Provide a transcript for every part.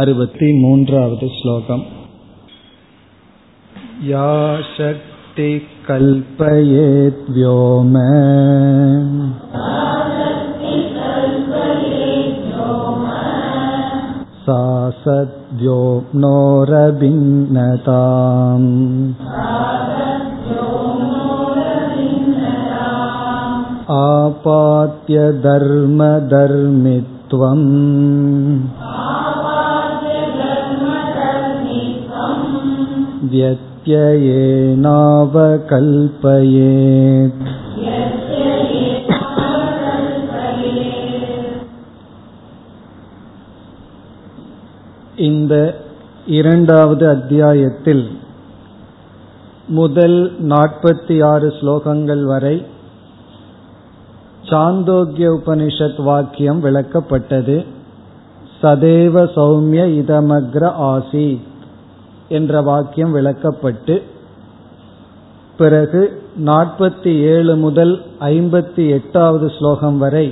अरुपति मून्रावद् श्लोकम् या शक्ति कल्पयेद्व्योम सा सद्व्योम्नोरभिन्नताम् आपात्य व्यत्ययेनावकल्पयेत् இந்த இரண்டாவது அத்தியாயத்தில் முதல் நாற்பத்தி ஆறு ஸ்லோகங்கள் வரை சாந்தோக்கிய உபனிஷத் வாக்கியம் விளக்கப்பட்டது சதேவ சௌமிய இதமக்ர ஆசி என்ற வாக்கியம் விளக்கப்பட்டு பிறகு நாற்பத்தி ஏழு முதல் ஐம்பத்தி எட்டாவது ஸ்லோகம் வரை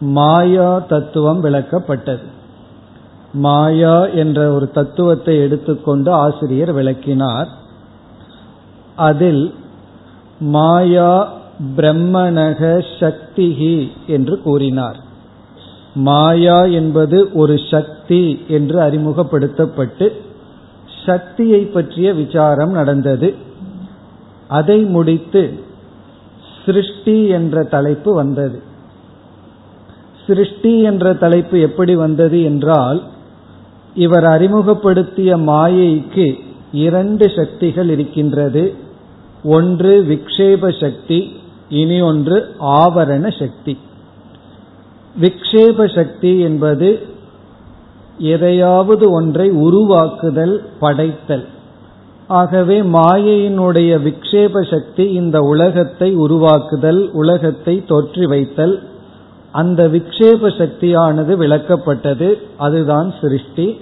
மாயா தத்துவம் விளக்கப்பட்டது. மாயா என்ற ஒரு தத்துவத்தை எடுத்துக்கொண்டு ஆசிரியர் விளக்கினார். அதில் மாயா பிரம்மணக சக்திகி என்று கூறினார். மாயா என்பது ஒரு சக்தி என்று அறிமுகப்படுத்தப்பட்டு சக்தியை பற்றிய விசாரம் நடந்தது. அதை முடித்து சிருஷ்டி என்ற தலைப்பு வந்தது. சிருஷ்டி என்ற தலைப்பு எப்படி வந்தது என்றால் இவர் அறிமுகப்படுத்திய மாயைக்கு இரண்டு சக்திகள் இருக்கின்றது. ஒன்று விக்ஷேப சக்தி இனி ஒன்று ஆவரண சக்தி. விக்ஷேப சக்தி என்பது எதையாவது ஒன்றை உருவாக்குதல் படைத்தல். ஆகவே மாயையினுடைய விக்ஷேப சக்தி இந்த உலகத்தை உருவாக்குதல் உலகத்தை தோற்றி வைத்தல். அந்த விக்ஷேப சக்தியானது விளக்கப்பட்டது அதுதான் சிருஷ்டி.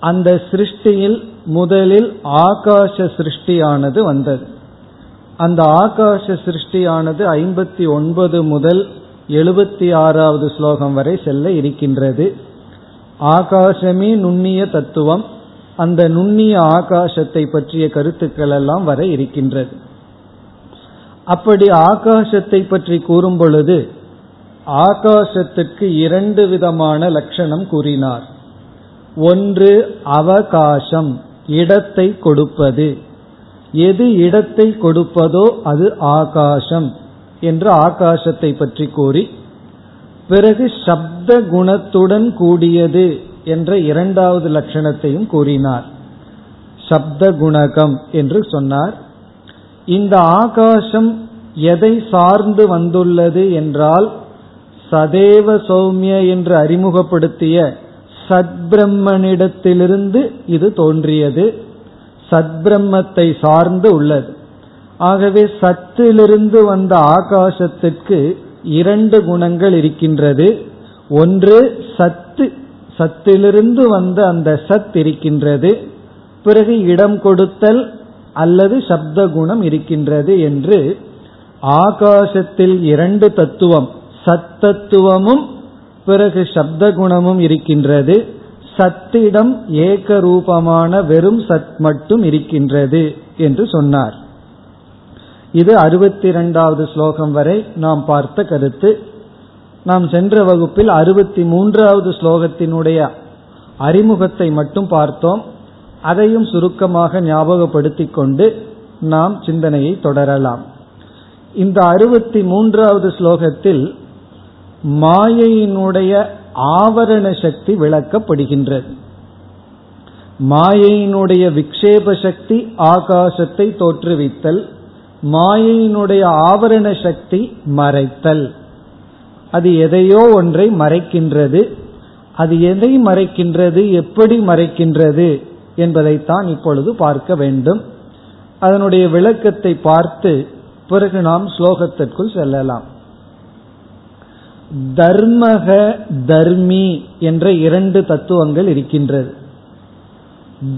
அந்த சிருஷ்டியில் முதலில் ஆகாச சிருஷ்டியானது வந்தது. அந்த ஆகாச சிருஷ்டியானது ஐம்பத்தி ஒன்பது முதல் எழுபத்தி ஆறாவது ஸ்லோகம் வரை செல்ல இருக்கின்றது. ஆகாசமே நுண்ணிய தத்துவம். அந்த நுண்ணிய ஆகாசத்தை பற்றிய கருத்துக்கள் எல்லாம் வர இருக்கின்றது. அப்படி ஆகாசத்தை பற்றி கூறும் பொழுது ஆகாசத்துக்கு இரண்டு விதமான லட்சணம் கூறினார். ஒன்று அவகாசம் இடத்தை கொடுப்பது. எது இடத்தை கொடுப்பதோ அது ஆகாசம் என்று ஆகாசத்தை பற்றி கூறி பிறகு சப்த குணத்துடன் கூடியது என்ற இரண்டாவது லட்சணத்தையும் கூறினார். சப்த குணகம் என்று சொன்னார். இந்த ஆகாசம் எதை சார்ந்து வந்துள்ளது என்றால் சதேவ சௌமிய என்று அறிமுகப்படுத்திய சத்பிரம்மனிடத்திலிருந்து இது தோன்றியது. சத்பிரம்மத்தை சார்ந்து உள்ளது. ஆகவே சத்திலிருந்து வந்த ஆகாசத்திற்கு இரண்டு குணங்கள் இருக்கின்றது. ஒன்று சத்து சத்திலிருந்து வந்த அந்த சத் இருக்கின்றது. பிறகு இடம் கொடுத்தல் அல்லது சப்த குணம் இருக்கின்றது என்று ஆகாசத்தில் இரண்டு தத்துவம் சத்தத்துவமும் பிறகு சப்த குணமும் இருக்கின்றது. சத்திடம் ஏக ரூபமான வெறும் சத் மட்டும் இருக்கின்றது என்று சொன்னார். இது அறுபத்தி இரண்டாவது ஸ்லோகம் வரை நாம் பார்த்த கருத்து. நாம் சென்ற வகுப்பில் அறுபத்தி மூன்றாவது ஸ்லோகத்தினுடைய அறிமுகத்தை மட்டும் பார்த்தோம். அதையும் சுருக்கமாக ஞாபகப்படுத்திக் கொண்டு நாம் சிந்தனையை தொடரலாம். இந்த அறுபத்தி மூன்றாவது ஸ்லோகத்தில் மாயையினுடைய ஆவரண சக்தி விளக்கப்படுகின்றது. மாயையினுடைய விக்ஷேப சக்தி ஆகாசத்தை தோற்றுவித்தல் மாயையினுடைய ஆவரண சக்தி மறைத்தல். அது எதையோ ஒன்றை மறைக்கின்றது. அது எதை மறைக்கின்றது? எப்படி மறைக்கின்றது? என்பதைத்தான் இப்பொழுது பார்க்க வேண்டும். அதனுடைய விளக்கத்தை பார்த்து பிறகு நாம் ஸ்லோகத்திற்குள் செல்லலாம். தர்மக தர்மி என்ற இரண்டு தத்துவங்கள் இருக்கின்றது.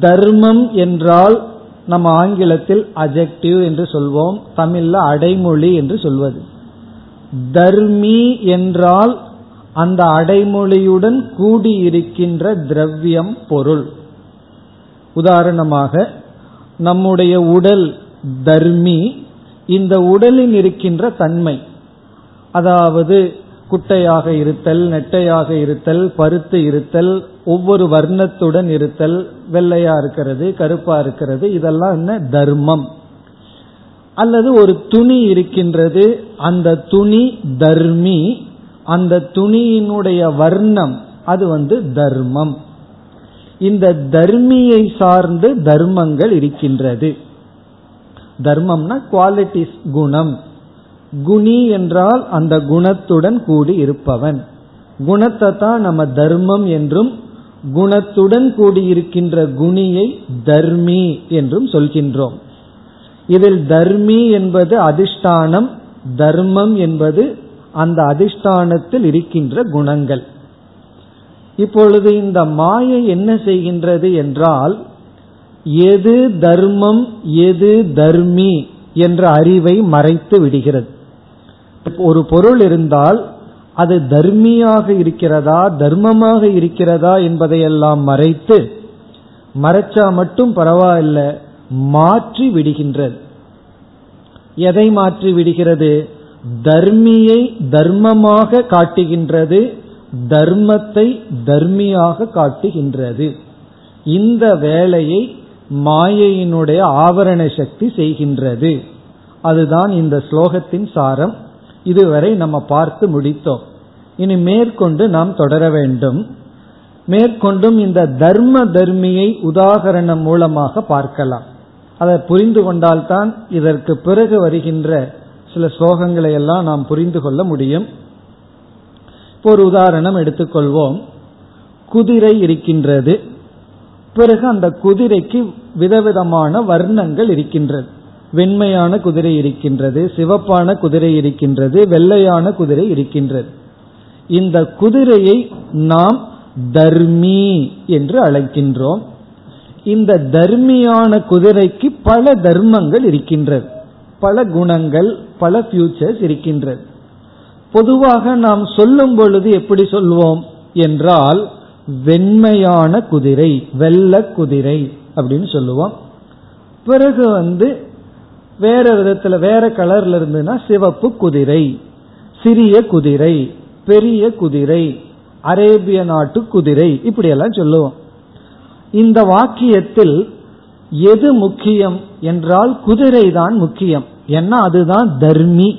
தர்மம் என்றால் நம்ம ஆங்கிலத்தில் அஜெக்டிவ் என்று சொல்வோம் தமிழ்ல அடைமொழி என்று சொல்வது. தர்மி என்றால் அந்த அடைமொழியுடன் கூடியிருக்கின்ற திரவியம் பொருள். உதாரணமாக நம்முடைய உடல் தர்மி இந்த உடலில் இருக்கின்ற தன்மை அதாவது குட்டையாக இருத்தல் நெட்டையாக இருத்தல் பருத்து இருத்தல் ஒவ்வொரு வர்ணத்துடன் இருத்தல் வெள்ளையா இருக்கிறது கருப்பா இருக்கிறது இதெல்லாம் என்ன? தர்மம். அல்லது ஒரு துணி இருக்கின்றது அந்த துணி தர்மி அந்த துணியினுடைய வர்ணம் அது வந்து தர்மம். இந்த தர்மியை சார்ந்து தர்மங்கள் இருக்கின்றது. தர்மம்னா குவாலிட்டிஸ் குணம். குணி என்றால் அந்த குணத்துடன் கூடி இருப்பவன். குணத்தை தான் நம்ம தர்மம் என்றும் குணத்துடன் கூடியிருக்கின்ற குணியை தர்மி என்றும் சொல்கின்றோம். இதில் தர்மி என்பது அதிஷ்டானம் தர்மம் என்பது அந்த அதிஷ்டானத்தில் இருக்கின்ற குணங்கள். இப்பொழுது இந்த மாயை என்ன செய்கின்றது என்றால் எது தர்மம் எது தர்மி என்ற அறிவை மறைத்து விடுகிறது. ஒரு பொருள் இருந்தால் அது தர்மியாக இருக்கிறதா தர்மமாக இருக்கிறதா என்பதையெல்லாம் மறைத்து மறைச்சா மட்டும் பரவாயில்ல மாற்றி விடுகின்றது. எதை மாற்றி விடுகிறது? தர்மியை தர்மமாக காட்டுகின்றது தர்மத்தை தர்மியாக காட்டுகின்றது. இந்த வேலையை மாயையினுடைய ஆவரண சக்தி செய்கின்றது. அதுதான் இந்த ஸ்லோகத்தின் சாரம். இதுவரை நம்ம பார்த்து முடித்தோம். இனி மேற்கொண்டு நாம் தொடர வேண்டும். மேற்கொண்டும் இந்த தர்ம தர்மியை உதாகரணம் மூலமாக பார்க்கலாம். அதை புரிந்து கொண்டால்தான் இதற்கு பிறகு வருகின்ற சில ஸ்லோகங்களை எல்லாம் நாம் புரிந்து கொள்ள முடியும். இப்போ ஒரு உதாரணம் எடுத்துக்கொள்வோம். குதிரை இருக்கின்றது. பிறகு அந்த குதிரைக்கு விதவிதமான வர்ணங்கள் இருக்கின்றது. வெண்மையான குதிரை இருக்கின்றது சிவப்பான குதிரை இருக்கின்றது வெள்ளையான குதிரை இருக்கின்றது. இந்த குதிரையை நாம் தர்மி என்று அழைக்கின்றோம். இந்த தர்மியான குதிரைக்கு பல தர்மங்கள் இருக்கின்றது. பல குணங்கள் பல ஃபியூச்சர்ஸ் இருக்கின்றது. பொதுவாக நாம் சொல்லும் பொழுது எப்படி சொல்வோம் என்றால் வெண்மையான குதிரை வெள்ள குதிரை அப்படின்னு சொல்லுவோம். பிறகு வந்து வேற விதத்துல வேற கலர்ல இருந்ததுன்னா சிவப்பு குதிரை சிறிய குதிரை பெரிய குதிரை அரேபிய நாட்டு குதிரை இப்படி எல்லாம் சொல்லுவோம். இந்த வாக்கியத்தில் எது முக்கியம் என்றால் குதிரை தான் முக்கியம். ஏன்னா அதுதான் தர்மி.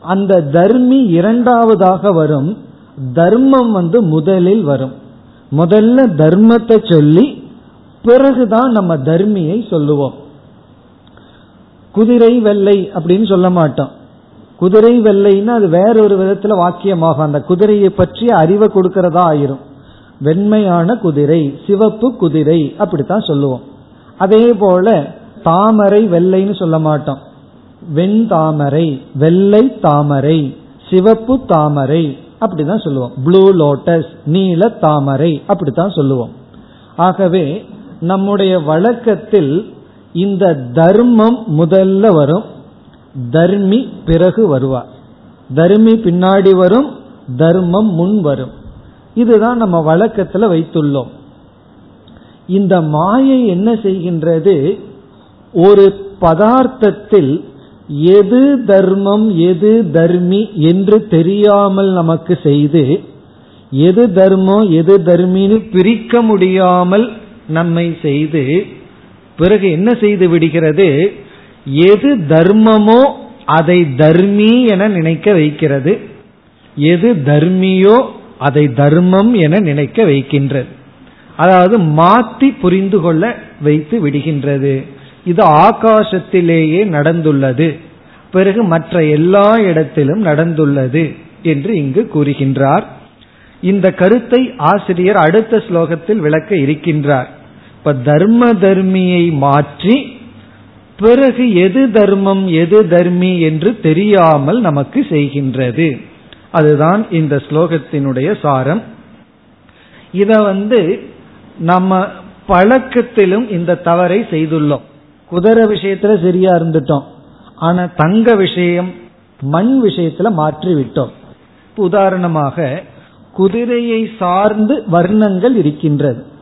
அந்த தர்மி இரண்டாவதாக வரும். தர்மம் வந்து முதலில் வரும். முதல்ல தர்மத்தை சொல்லி பிறகுதான் நம்ம தர்மியை சொல்லுவோம். குதிரை வெள்ளை அப்படின்னு சொல்ல மாட்டோம். குதிரை வெள்ளைன்னா அது வேறொரு விதத்துல வாக்கியமாகும். அந்த குதிரையை பற்றி அறிவை கொடுக்கறதா ஆயிரும். வெண்மையான குதிரை சிவப்பு குதிரை அப்படித்தான் சொல்லுவோம். அதே போல தாமரை வெள்ளைன்னு சொல்ல மாட்டோம். வெண் தாமரை வெள்ளை தாமரை சிவப்பு தாமரை அப்படிதான் சொல்லுவோம். ப்ளூ லோட்டஸ் நீல தாமரை அப்படித்தான் சொல்லுவோம். ஆகவே நம்முடைய வழக்கத்தில் இந்த தர்மம் முதல்ல வரும். தர்மி பிறகு வருவார் தர்மி பின்னாடி வரும் தர்மம் முன் வரும். இதுதான் நம்ம வழக்கத்தில் வைத்துள்ளோம். இந்த மாயை என்ன செய்கின்றது? ஒரு பதார்த்தத்தில் எது தர்மம் எது தர்மி என்று தெரியாமல் நமக்கு செய்து எது தர்மம் எது தர்மின்னு பிரிக்க முடியாமல் நம்மை செய்து பிறகு என்ன செய்து விடுகிறது? எது தர்மமோ அதை தர்மி என நினைக்க வைக்கிறது. எது தர்மியோ அதை தர்மம் என நினைக்க வைக்கின்றது. அதாவது மாற்றி புரிந்து கொள்ள வைத்து விடுகின்றது. இது ஆகாசத்திலேயே நடந்துள்ளது. பிறகு மற்ற எல்லா இடத்திலும் நடந்துள்ளது என்று இங்கு கூறுகின்றார். இந்த கருத்தை ஆசிரியர் அடுத்த ஸ்லோகத்தில் விளக்க இருக்கின்றார். இப்ப தர்ம தர்மியை மாற்றி பிறகு எது தர்மம் எது தர்மி என்று தெரியாமல் நமக்கு செய்கின்றது. அதுதான் இந்த ஸ்லோகத்தினுடைய சாரம். இத வந்து நம்ம பழக்கத்திலும் இந்த தவறை செய்துள்ளோம். குதிரை விஷயத்துல சரியா இருந்துட்டோம். ஆனா தங்க விஷயம் மண் விஷயத்துல மாற்றி விட்டோம் உதாரணமாக குதிரையை சார்ந்து வர்ணங்கள் இருக்கின்றது.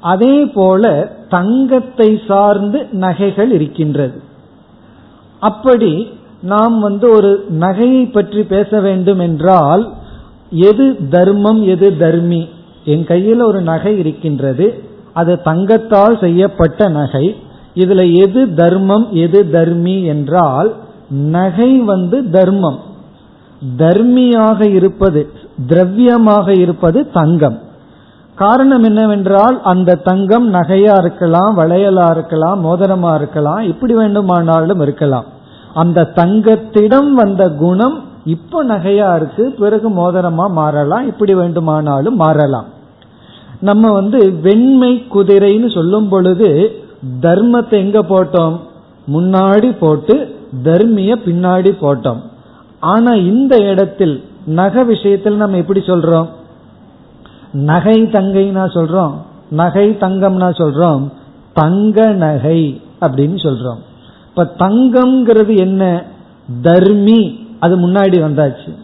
அதே போல தங்கத்தை சார்ந்து நகைகள் இருக்கின்றது. அப்படி நாம் வந்து ஒரு நகையை பற்றி பேச வேண்டும் என்றால் எது தர்மம் எது தர்மி? என் கையில் ஒரு நகை இருக்கின்றது. அது தங்கத்தால் செய்யப்பட்ட நகை. இதுல எது தர்மம் எது தர்மி என்றால் நகை வந்து தர்மம். தர்மியாக இருப்பது திரவியமாக இருப்பது தங்கம். காரணம் என்னவென்றால் அந்த தங்கம் நகையா இருக்கலாம் வளையலா இருக்கலாம் மோதிரமா இருக்கலாம் இப்படி வேண்டுமானாலும் இருக்கலாம். அந்த தங்கத்திடம் வந்த குணம் இப்ப நகையா இருக்கு பிறகு மோதிரமா மாறலாம் இப்படி வேண்டுமானாலும் மாறலாம். நம்ம வந்து வெண்மை குதிரைன்னு சொல்லும் பொழுது தர்மத்தை எங்க போட்டோம்? முன்னாடி போட்டு தர்மிய பின்னாடி போட்டோம். ஆனா இந்த இடத்தில் நகை விஷயத்தில் நம்ம எப்படி சொல்றோம்? நகை தங்கைனா சொல்றோம் நகை தங்கம்னா சொல்றோம் தங்க நகை அப்படின்னு சொல்றோம். இப்ப தங்கம்ங்கிறது என்ன? தர்மி அது முன்னாடி வந்தாச்சு.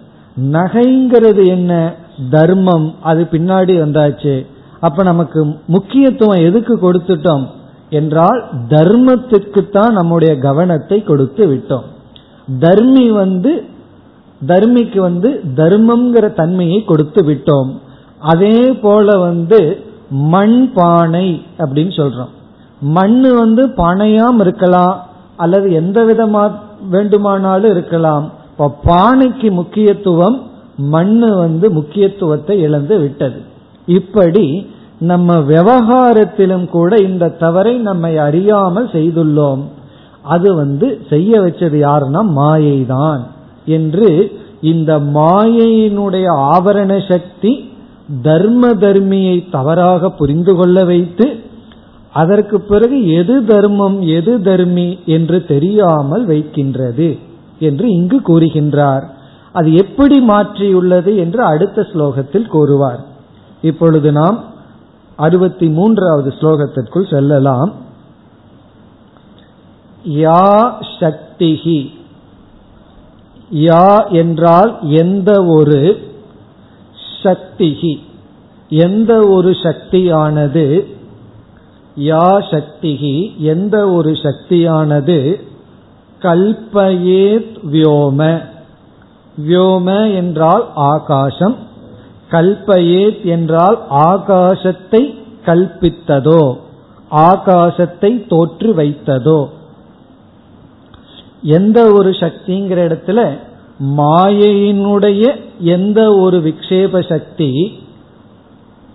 நகைங்கிறது என்ன? தர்மம் அது பின்னாடி வந்தாச்சு. அப்ப நமக்கு முக்கியத்துவம் எதுக்கு கொடுத்துட்டோம்? என்றால் தர்மத்துக்கு தான் நம்முடைய கவனத்தை கொடுத்து விட்டோம். தர்மி வந்து தர்மிக்கு வந்து தர்மம்ங்கிற தன்மையை கொடுத்து விட்டோம். அதே போல வந்து மண் பானை அப்படின்னு சொல்றோம். மண் வந்து பானையாம் இருக்கலாம் அல்லது எந்த விதமா வேண்டுமானாலும் இருக்கலாம். இப்ப பானைக்கு முக்கியத்துவம் மண்ணு வந்து முக்கியத்துவத்தை இழந்து விட்டது. இப்படி நம்ம விவகாரத்திலும் கூட இந்த தவறை நம்மை அறியாமல் செய்துள்ளோம். அது வந்து செய்ய வச்சது யாருன்னா மாயை தான் என்று இந்த மாயையினுடைய ஆவரண சக்தி தர்ம தர்மியை தவறாக புரிந்து கொள்ள வைத்து அதற்கு பிறகு எது தர்மம் எது தர்மி என்று தெரியாமல் வைக்கின்றது என்று இங்கு கூறுகின்றார். அது எப்படி மாற்றியுள்ளது என்று அடுத்த ஸ்லோகத்தில் கூறுவார். இப்பொழுது நாம் அறுபத்தி மூன்றாவது ஸ்லோகத்திற்குள் செல்லலாம். யா சக்திகி யா என்றால் எந்த ஒரு சக்திகி எந்த ஒரு சக்தியானது யா சக்திகி எந்த ஒரு சக்தியானது கல்பயேத் வியோம. வியோம என்றால் ஆகாசம் கல்பயேத் என்றால் ஆகாசத்தை கல்பித்ததோ ஆகாசத்தை தோற்று வைத்ததோ எந்த ஒரு சக்திங்கிற இடத்துல மாயையினுடைய எந்த ஒரு விக்ஷேப சக்தி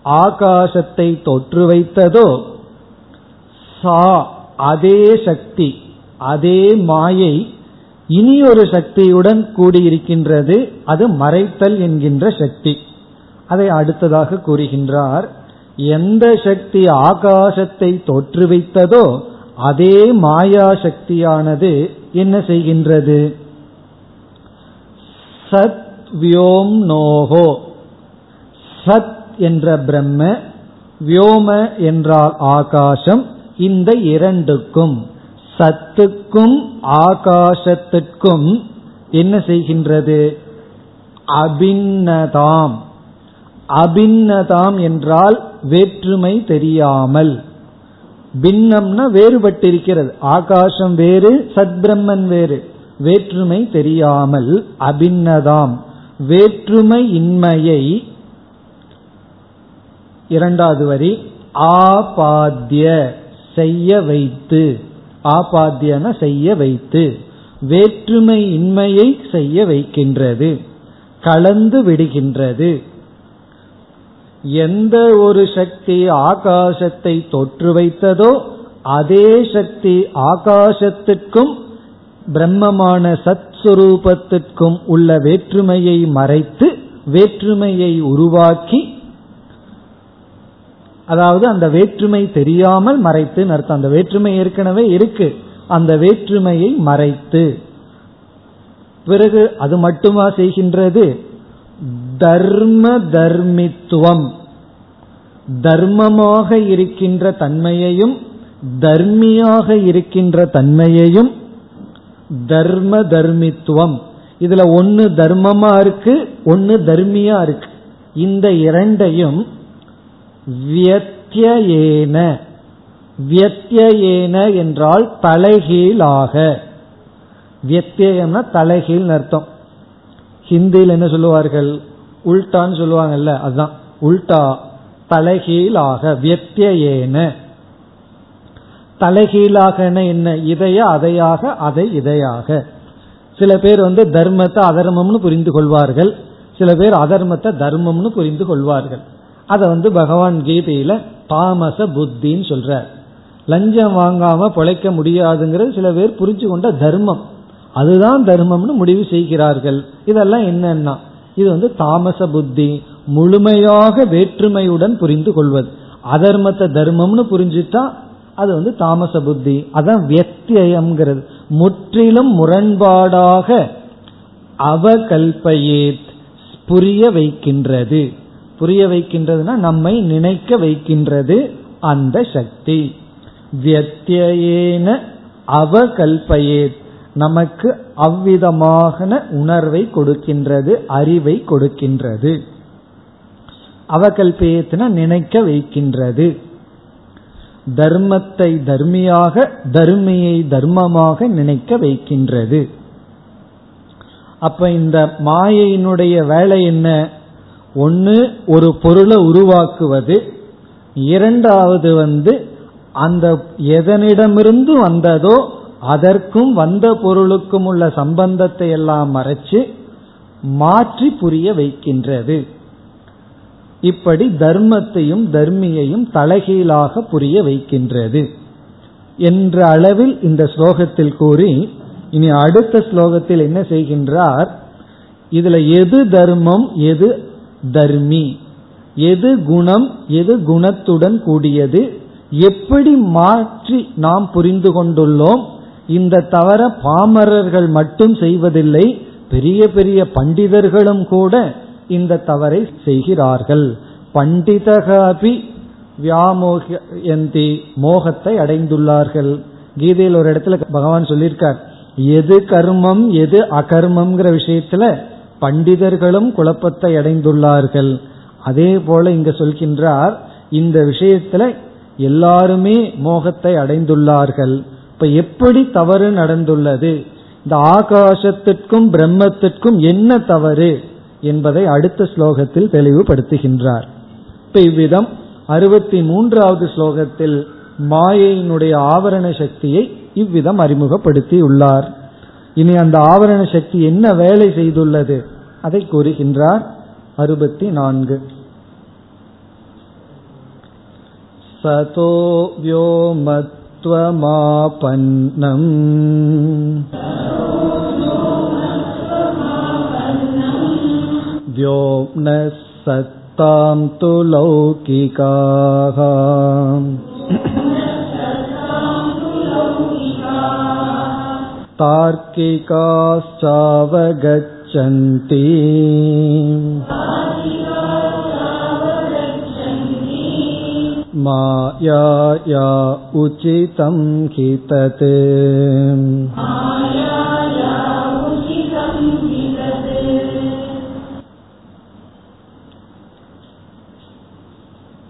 ஆகாசத்தை தோற்று வைத்ததோ சா அதே சக்தி அதே மாயை இனி ஒரு சக்தியுடன் கூடியிருக்கின்றது. அது மறைத்தல் என்கின்ற சக்தி. அதை அடுத்ததாக கூறுகின்றார் எந்த சக்தி ஆகாசத்தை தோற்றுவித்ததோ அதே மாயா சக்தியானது என்ன செய்கின்றது? சத் வியோம் நோகோ சத் என்ற பிரம்ம வியோம என்றால் ஆகாசம் இந்த இரண்டுக்கும். சத்துக்கும் ஆகாசத்திற்கும் என்ன செய்கின்றது? அபின்னதாம். அபின்னதாம் என்றால் வேற்றுமை தெரியாமல். பின்னம்னா வேறுபட்டிருக்கிறது. ஆகாசம் வேறு சத்பிரம்மன் வேறு. வேற்றுமை தெரியாமல் அபின்னதாம். வேற்றுமை இன்மையை இரண்டாவது வரி ஆபாத்திய செய்ய வைத்து. ஆபாத்தியன செய்ய வைத்து. வேற்றுமை இன்மையை செய்ய வைக்கின்றது. கலந்து விடுகின்றது. எந்த ஒரு சக்தி ஆகாசத்தை தொற்று வைத்ததோ அதே சக்தி ஆகாசத்திற்கும் பிரம்மமான சத் சுரூபத்திற்கும் உள்ள வேற்றுமையை மறைத்து வேற்றுமையை உருவாக்கி அதாவது அந்த வேற்றுமை தெரியாமல் மறைத்து அர்த்தம். அந்த வேற்றுமை ஏற்கனவே இருக்கு. அந்த வேற்றுமையை மறைத்து. பிறகு அது மட்டுமா செய்கின்றது? தர்ம தர்மித்துவம். தர்மமாக இருக்கின்ற தன்மையையும் தர்மியாக இருக்கின்ற தன்மையையும் தர்ம தர்மித்துவம். இதுல ஒன்னு தர்மமா இருக்கு ஒன்னு தர்மியா இருக்கு. இந்த இரண்டையும் வியத்தியேன வியத்தியேன என்றால் தலைகீழாக. வியத்தியம்னா தலைகீழ் அர்த்தம். ஹிந்தியில் என்ன சொல்லுவார்கள்? உல்டான்னு சொல்லுவாங்கல்ல அதுதான் உல்டா தலைகீழாக வியத்தியேன தலைகீழாக என்ன இதைய அதையாக அதை இதையாக. சில பேர் வந்து தர்மத்தை அதர்மம்னு புரிந்து கொள்வார்கள். சில பேர் அதர்மத்தை தர்மம்னு புரிந்து கொள்வார்கள். அதை வந்து பகவான் கீதையில தாமச புத்தின்னு சொல்றார். லஞ்சம் வாங்காம பிழைக்க முடியாதுங்கிறது சில பேர் புரிஞ்சு கொண்ட தர்மம். அதுதான் தர்மம்னு முடிவு செய்கிறார்கள். இதெல்லாம் என்னன்னா இது வந்து தாமச புத்தி முழுமையாக வேற்றுமையுடன் புரிந்து கொள்வது. அதர்மத்தை தர்மம்னு புரிஞ்சுட்டா அது வந்து தாமச புத்தி. அதான் வியத்தியம்ங்கிறது. முற்றிலும் முரண்பாடாக அவகல்பையே புரிய வைக்கின்றது. புரிய வைக்கின்றதுனா நம்மை நினைக்க வைக்கின்றது அந்த சக்தி. வியத்தியேன அவகல்பையே நமக்கு அவ்விதமான உணர்வை கொடுக்கின்றது அறிவை கொடுக்கின்றது. அவகல்பயத்தின நினைக்க வைக்கின்றது. தர்மத்தை தர்மியாக தர்மியை தர்மமாக நினைக்க வைக்கின்றது. அப்ப இந்த மாயையினுடைய வேலை என்ன? ஒன்று ஒரு பொருளை உருவாக்குவது. இரண்டாவது வந்து அந்த எதனிடமிருந்து வந்ததோ அதற்கும் வந்த பொருளுக்கும் உள்ள சம்பந்தத்தை எல்லாம் மறைச்சு மாற்றி புரிய வைக்கின்றது. இப்படி தர்மத்தையும் தர்மியையும் தலைகீழாக புரிய வைக்கின்றது. என்ற அளவில் இந்த ஸ்லோகத்தில் கூறி இனி அடுத்த ஸ்லோகத்தில் என்ன செய்கின்றார்? இதுல எது தர்மம் எது தர்மி? எது குணம் எது குணத்துடன் கூடியது? எப்படி மாற்றி நாம் புரிந்து கொண்டுள்ளோம்? இந்த தவற பாமரர்கள் மட்டும் செய்வதில்லை பெரிய பெரிய பண்டிதர்களும் கூட இந்த தவறை செய்கிறார்கள். பண்டிதகாபி வியாமோகந்தி மோகத்தை அடைந்துள்ளார்கள். கீதையில் ஒரு இடத்துல பகவான் சொல்லியிருக்கார் எது கர்மம் எது அகர்மம்ங்கிற விஷயத்துல பண்டிதர்களும் குழப்பத்தை அடைந்துள்ளார்கள். அதே போல இங்க சொல்கின்றார் இந்த விஷயத்துல எல்லாருமே மோகத்தை அடைந்துள்ளார்கள். இப்ப எப்படி தவறு நடந்துள்ளது? இந்த ஆகாசத்திற்கும் பிரம்மத்திற்கும் என்ன தவறு? என்பதை அடுத்த ஸ்லோகத்தில் தெளிவுபடுத்துகின்றார் இப்ப இவ்விதம் அறுபத்தி மூன்றாவது ஸ்லோகத்தில் மாயையினுடைய ஆவரண சக்தியை இவ்விதம் அறிமுகப்படுத்தி உள்ளார் இனி அந்த ஆவரண சக்தி என்ன வேலை செய்துள்ளது அதை கூறுகின்றார் அறுபத்தி நான்கு சதோ व्योमत्वमापन्नम् व्योम्नः सत्तां तु लौकिकाः तार्किकाश्चावगच्छन्ति मायाया उचितं हि तत्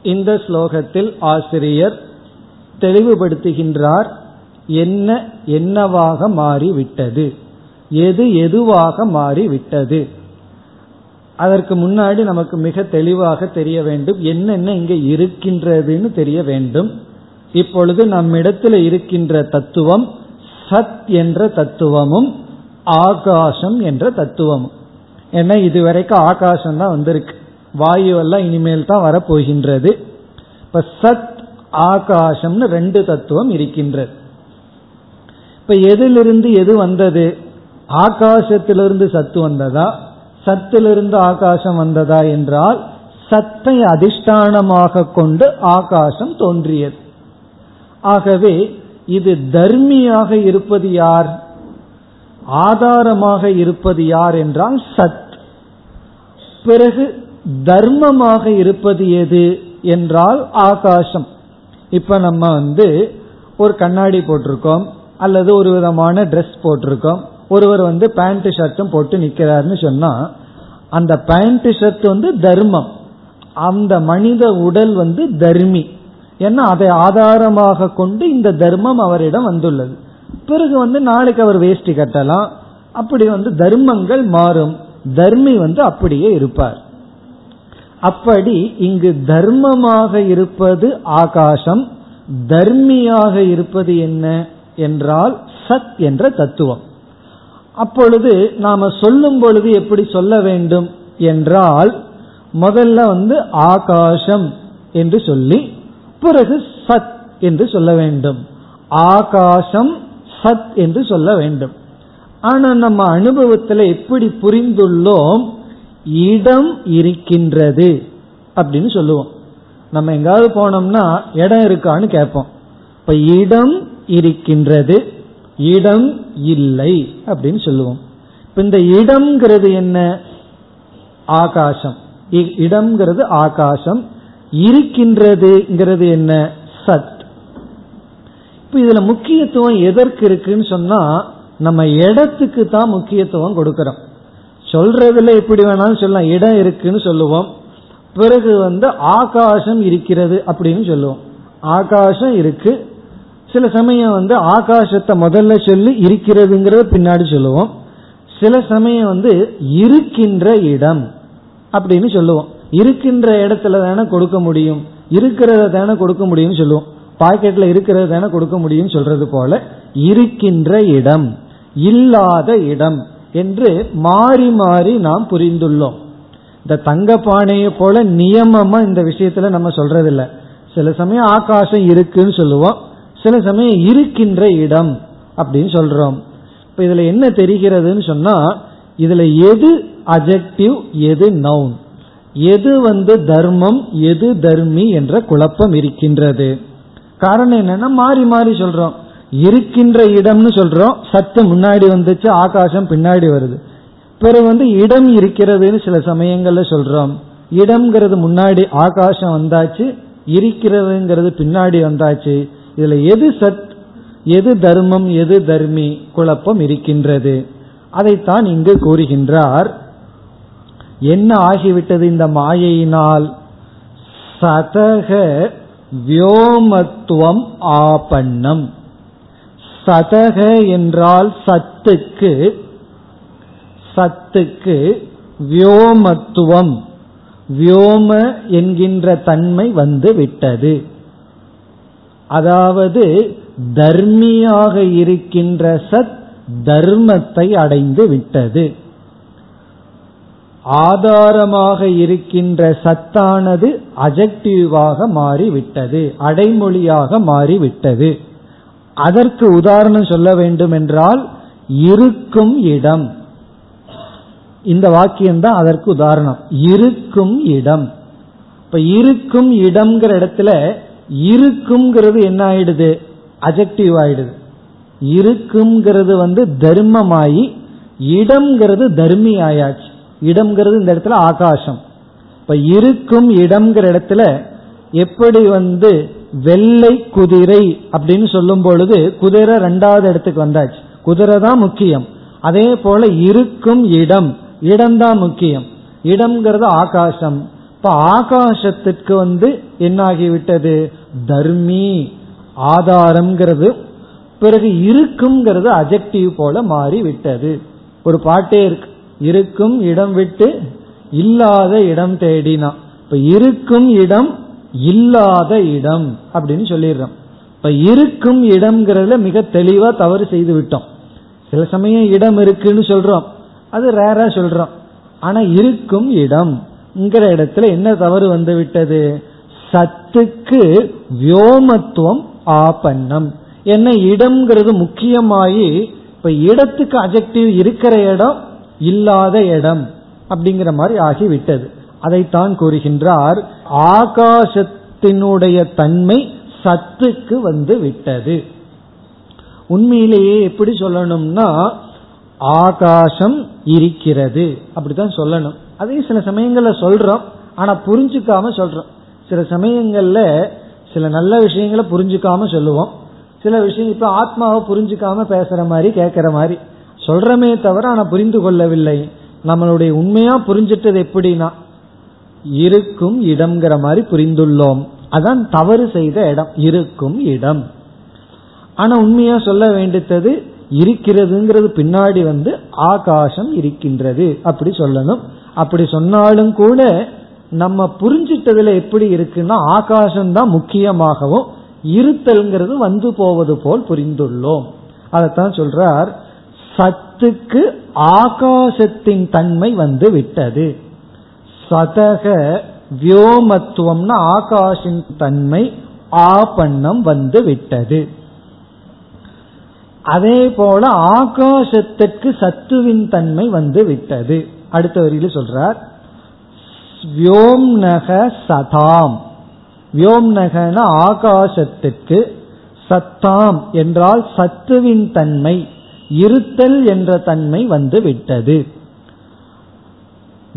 இந்த ஸ்லோகத்தில் ஆசிரியர் தெளிவுபடுத்துகின்றார் என்ன என்னவாக மாறிவிட்டது? எது எதுவாக மாறிவிட்டது? அதற்கு முன்னாடி நமக்கு மிக தெளிவாக தெரிய வேண்டும் என்னென்ன இங்கே இருக்கின்றதுன்னு தெரிய வேண்டும். இப்பொழுது நம்மிடத்தில் இருக்கின்ற தத்துவம் சத் என்ற தத்துவமும் ஆகாசம் என்ற தத்துவமும். ஏன்னா இதுவரைக்கும் ஆகாசம் தான் வந்திருக்கு. வாயு எல்லாம் இனிமேல் தான் வரப்போகின்றது. இப்ப சத் ஆகாசம்னு ரெண்டு தத்துவம் இருக்கின்றது. இப்ப எதிலிருந்து எது வந்தது? ஆகாசத்திலிருந்து சத்து வந்ததா? சத்திலிருந்து ஆகாசம் வந்ததா என்றால் சத்தை அதிஷ்டானமாக கொண்டு ஆகாசம் தோன்றியது. ஆகவே இது தர்மியாக இருப்பது யார்? ஆதாரமாக இருப்பது யார் என்றால் சத். பிறகு தர்மமாக இருப்பது எது என்றால் ஆகாசம். இப்ப நம்ம வந்து ஒரு கண்ணாடி போட்டிருக்கோம் அல்லது ஒரு விதமான ட்ரெஸ் போட்டிருக்கோம். ஒருவர் வந்து பேண்ட் ஷர்ட்டும் போட்டு நிக்கிறாருன்னு சொன்னா அந்த பேண்ட் ஷர்ட் வந்து தர்மம். அந்த மனித உடல் வந்து தர்மி. ஏன்னா அதை ஆதாரமாக கொண்டு இந்த தர்மம் அவரிடம் வந்துள்ளது. பிறகு வந்து நாளைக்கு அவர் வேஷ்டி கட்டலாம். அப்படி வந்து தர்மங்கள் மாறும். தர்மி வந்து அப்படியே இருப்பார். அப்படி இங்கு தர்மமாக இருப்பது ஆகாசம் தர்மியாக இருப்பது என்ன என்றால் சத் என்ற தத்துவம். அப்பொழுது நாம சொல்லும் பொழுது எப்படி சொல்ல வேண்டும் என்றால் முதல்ல வந்து ஆகாசம் என்று சொல்லி பிறகு சத் என்று சொல்ல வேண்டும். ஆகாசம் சத் என்று சொல்ல வேண்டும். ஆனா நம்ம அனுபவத்தில் எப்படி புரிந்துள்ளோம் இடம் இருக்கின்றது அப்படின்னு சொல்லுவோம். நம்ம எங்காவது போனோம்னா இடம் இருக்கான்னு கேட்போம். இப்ப இடம் இருக்கின்றது இடம் இல்லை அப்படின்னு சொல்லுவோம். இப்ப இந்த இடம்ங்கிறது என்ன? ஆகாசம். இடம்ங்கிறது ஆகாசம். இருக்கின்றதுங்கிறது என்ன? சத். இப்ப இதுல முக்கியத்துவம் எதற்கு இருக்குன்னு சொன்னா நம்ம இடத்துக்கு தான் முக்கியத்துவம் கொடுக்கிறோம். சொல்றதுல எப்படி வேணாலும் சொல்லலாம். இடம் இருக்குன்னு சொல்லுவோம். பிறகு வந்து ஆகாசம் இருக்கிறது அப்படின்னு சொல்லுவோம். ஆகாசம் இருக்கு. சில சமயம் வந்து ஆகாசத்தை முதல்ல சொல்லி இருக்கிறதுங்கிறத பின்னாடி சொல்லுவோம். சில சமயம் வந்து இருக்கின்ற இடம் அப்படின்னு சொல்லுவோம். இருக்கின்ற இடத்துல தானே கொடுக்க முடியும். இருக்கிறத தானே கொடுக்க முடியும்னு சொல்லுவோம். பாக்கெட்ல இருக்கிறத தானே கொடுக்க முடியும்னு சொல்றது போல இருக்கின்ற இடம். இல்லாத இடம். என்று மாறி மாறி நாம் புரிந்துள்ளோம். இந்த தங்க பானையை போல நியமமா இந்த விஷயத்துல நம்ம சொல்றதில்ல. சில சமயம் ஆகாசம் இருக்குன்னு சொல்லுவோம். சில சமயம் இருக்கின்ற இடம் அப்படின்னு சொல்றோம். இப்ப இதுல என்ன தெரிகிறதுன்னு சொன்னா இதுல எது அஜெக்டிவ் எது நவுன் எது வந்து தர்மம் எது தர்மி என்ற குழப்பம் இருக்கின்றது. காரணம் என்னன்னா மாறி மாறி சொல்றோம். இருக்கின்ற இடம்னு சொல்றோம். சத்து முன்னாடி வந்துச்சு ஆகாசம் பின்னாடி வருது. பிறகு வந்து இடம் இருக்கிறதுன்னு சில சமயங்கள்ல சொல்றோம். இடம்ங்கிறது முன்னாடி ஆகாசம் வந்தாச்சு இருக்கிறதுங்கிறது பின்னாடி வந்தாச்சு. இதுல எது சத் எது தர்மம் எது தர்மி குழப்பம் இருக்கின்றது. அதைத்தான் இங்கு கூறுகின்றார். என்ன ஆகிவிட்டது இந்த மாயையினால்? சதக வியோமத்துவம் ஆபண்ணம் சதக என்றால் சத்துக்கு சத்துக்கு வியோமத்துவம். வியோம என்கின்ற தன்மை வந்து விட்டது. அதாவது தர்மியாக இருக்கின்ற சத் தர்மத்தை அடைந்து விட்டது. ஆதாரமாக இருக்கின்ற சத்தானது அஜெக்டிவாக மாறிவிட்டது அடைமொழியாக மாறிவிட்டது. அதற்கு உதாரணம் சொல்ல வேண்டும் என்றால் இருக்கும் இடம். இந்த வாக்கியம் தான் அதற்கு உதாரணம். இருக்கும் இடம். இப்ப இருக்கும் இடம்ங்கிற இடத்துல இருக்குங்கிறது என்ன ஆயிடுது? அஜெக்டிவ் ஆயிடுது. இருக்குங்கிறது வந்து தர்மமாயி இடம்ங்கிறது தர்மி ஆயாச்சு. இடம்ங்கிறது இந்த இடத்துல ஆகாசம். இப்ப இருக்கும் இடம்ங்கிற இடத்துல எப்படி வந்து வெள்ளை குதிரை அப்படின்னு சொல்லும் பொழுது குதிரை ரெண்டாவது இடத்துக்கு வந்தாச்சு. குதிரை தான் முக்கியம். அதே போல இருக்கும் இடம். இடம்தான் முக்கியம். இடம்ங்கிறது ஆகாசம். இப்ப ஆகாசத்திற்கு வந்து என்ன ஆகிவிட்டது தர்மி. ஆதாரம்ங்கிறது. பிறகு இருக்குங்கிறது அஜெக்டிவ் போல மாறி விட்டது ஒரு பாட்டே இருக்கு. இருக்கும் இடம் விட்டு இல்லாத இடம் தேடினா. இப்ப இருக்கும் இடம் இல்லாத இடம் அப்படின்னு சொல்லிடுறோம். இப்ப இருக்கும் இடம்ங்கிறதுல மிக தெளிவா தவறு செய்து விட்டோம். சில சமயம் இடம் இருக்குன்னு சொல்றோம். அது ரேரா சொல்றோம். ஆனா இருக்கும் இடம் இடத்துல என்ன தவறு வந்து விட்டது? சத்துக்கு வியோமத்துவம் ஆபன்னம். என்ன இடம்ங்கிறது முக்கியமாயி இப்ப இடத்துக்கு அஜெக்டிவ் இருக்கிற இடம் இல்லாத இடம் அப்படிங்கிற மாதிரி ஆகிவிட்டது. அதைத்தான் கூறுகின்றார் ஆகாசத்தினுடைய தன்மை சத்துக்கு வந்து விட்டது. உண்மையிலேயே எப்படி சொல்லணும்னா ஆகாசம் இருக்கிறது. அப்படித்தான் சொல்லணும். அதையும் சில சமயங்கள்ல சொல்றோம் ஆனா புரிஞ்சுக்காம சொல்றோம். சில சமயங்கள்ல சில நல்ல விஷயங்களை புரிஞ்சுக்காம சொல்லுவோம். சில விஷயம் இப்ப ஆத்மாவை புரிஞ்சுக்காம பேசுற மாதிரி கேட்கிற மாதிரி. சொல்றமே தவிர ஆனா புரிந்து கொள்ளவில்லை. நம்மளுடைய உண்மையா புரிஞ்சிட்டது எப்படின்னா இருக்கும் இடம்ங்கிற மாதிரி புரிந்துள்ளோம். அதான் தவறு செய்த இடம். இருக்கும் இடம். ஆனா உண்மையா சொல்ல வேண்டியது இருக்கிறதுங்கிறது பின்னாடி வந்து ஆகாசம் இருக்கின்றது. அப்படி சொல்லணும். அப்படி சொன்னாலும் கூட நம்ம புரிஞ்சிட்டதுல எப்படி இருக்குன்னா ஆகாசம் தான் முக்கியமாகவும் இருத்தல்ங்கிறது வந்து போவது போல் புரிந்துள்ளோம். அதைத்தான் சொல்றார். சத்துக்கு ஆகாசத்தின் தன்மை வந்து விட்டது. சதக வியோமத்துவம்னா ஆகாஷின் தன்மை ஆபண்ணம் வந்து விட்டது. அதே போல ஆகாசத்துக்கு சத்துவின் தன்மை வந்து விட்டது. அடுத்த வரியில சொல்றார். வியோம்னக சதாம். வியோம்னகன ஆகாசத்துக்கு சத்தாம் என்றால் சத்துவின் தன்மை இருத்தல் என்ற தன்மை வந்து விட்டது.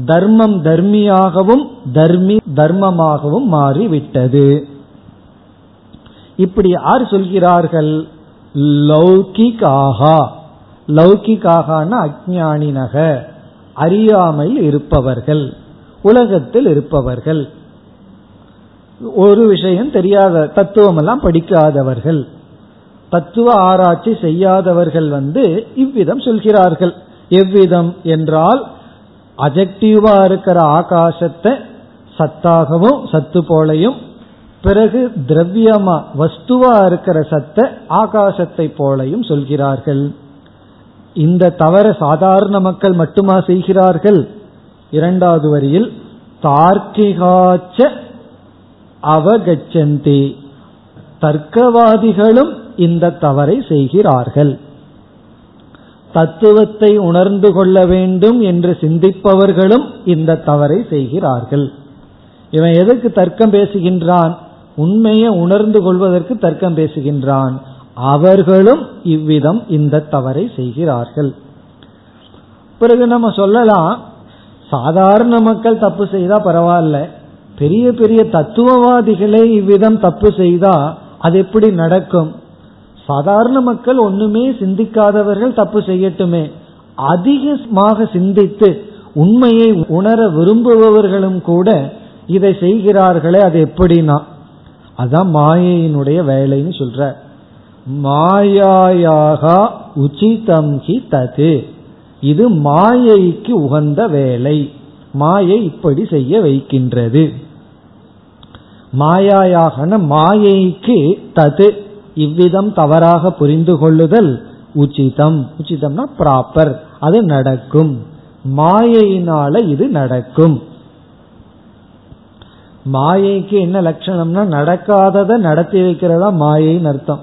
தர்மம் தர்மியாகவும் தர்மி தர்மமாகவும் மாறிவிட்டது. இப்படி யார் சொல்கிறார்கள்? லௌகிகாகா லௌகிகாகான அஜானினக அறியாமையில் இருப்பவர்கள். உலகத்தில் இருப்பவர்கள். ஒரு விஷயம் தெரியாத தத்துவம் எல்லாம் படிக்காதவர்கள். தத்துவ ஆராய்ச்சி செய்யாதவர்கள் வந்து இவ்விதம் சொல்கிறார்கள். எவ்விதம் என்றால் அஜெக்டிவா இருக்கிற ஆகாசத்தை சத்தாகவும் சத்து போலையும் பிறகு திரவியமா வஸ்துவா இருக்கிற சத்தை ஆகாசத்தை போலையும் சொல்கிறார்கள். இந்த தவற சாதாரண மக்கள் மட்டுமா செய்கிறார்கள்? இரண்டாவது வரியில் தார்க்கிகாச்ச அவகச்சந்தி. தர்க்கவாதிகளும் இந்த தவறை செய்கிறார்கள். தத்துவத்தை உணர்ந்து கொள்ள வேண்டும் என்று சிந்திப்பவர்களும் இந்த தவறை செய்கிறார்கள். இவன் எதற்கு தர்க்கம் பேசுகின்றான்? உண்மையை உணர்ந்து கொள்வதற்கு தர்க்கம் பேசுகின்றான். அவர்களும் இவ்விதம் இந்த தவறை செய்கிறார்கள். பிறகு நம்ம சொல்லலாம் சாதாரண மக்கள் தப்பு செய்தா பரவாயில்ல. பெரிய பெரிய தத்துவவாதிகளே இவ்விதம் தப்பு செய்தா அது எப்படி நடக்கும்? சாதாரண மக்கள் ஒண்ணுமே சிந்திக்காதவர்கள் தப்பு செய்யட்டுமே. அதிகமாக சிந்தித்து உண்மையை உணர விரும்புபவர்களும் கூட இதை செய்கிறார்களே அது எப்படின்னா? அதான் மாயையினுடைய வேலைன்னு சொல்ற. மாயாயாக உச்சிதம் ஹி தது. இது மாயைக்கு உகந்த வேலை. மாயை இப்படி செய்ய வைக்கின்றது. மாயாயாகன மாயைக்கு தது. இவ்விதம் தவறாக புரிந்து கொள்ளுதல் உச்சிதம். உச்சிதம்னா ப்ராப்பர் அது நடக்கும். மாயையினால இது நடக்கும். மாயைக்கு என்ன லட்சணம்னா நடக்காததை நடத்தி வைக்கிறதா மாயைன்னு அர்த்தம்.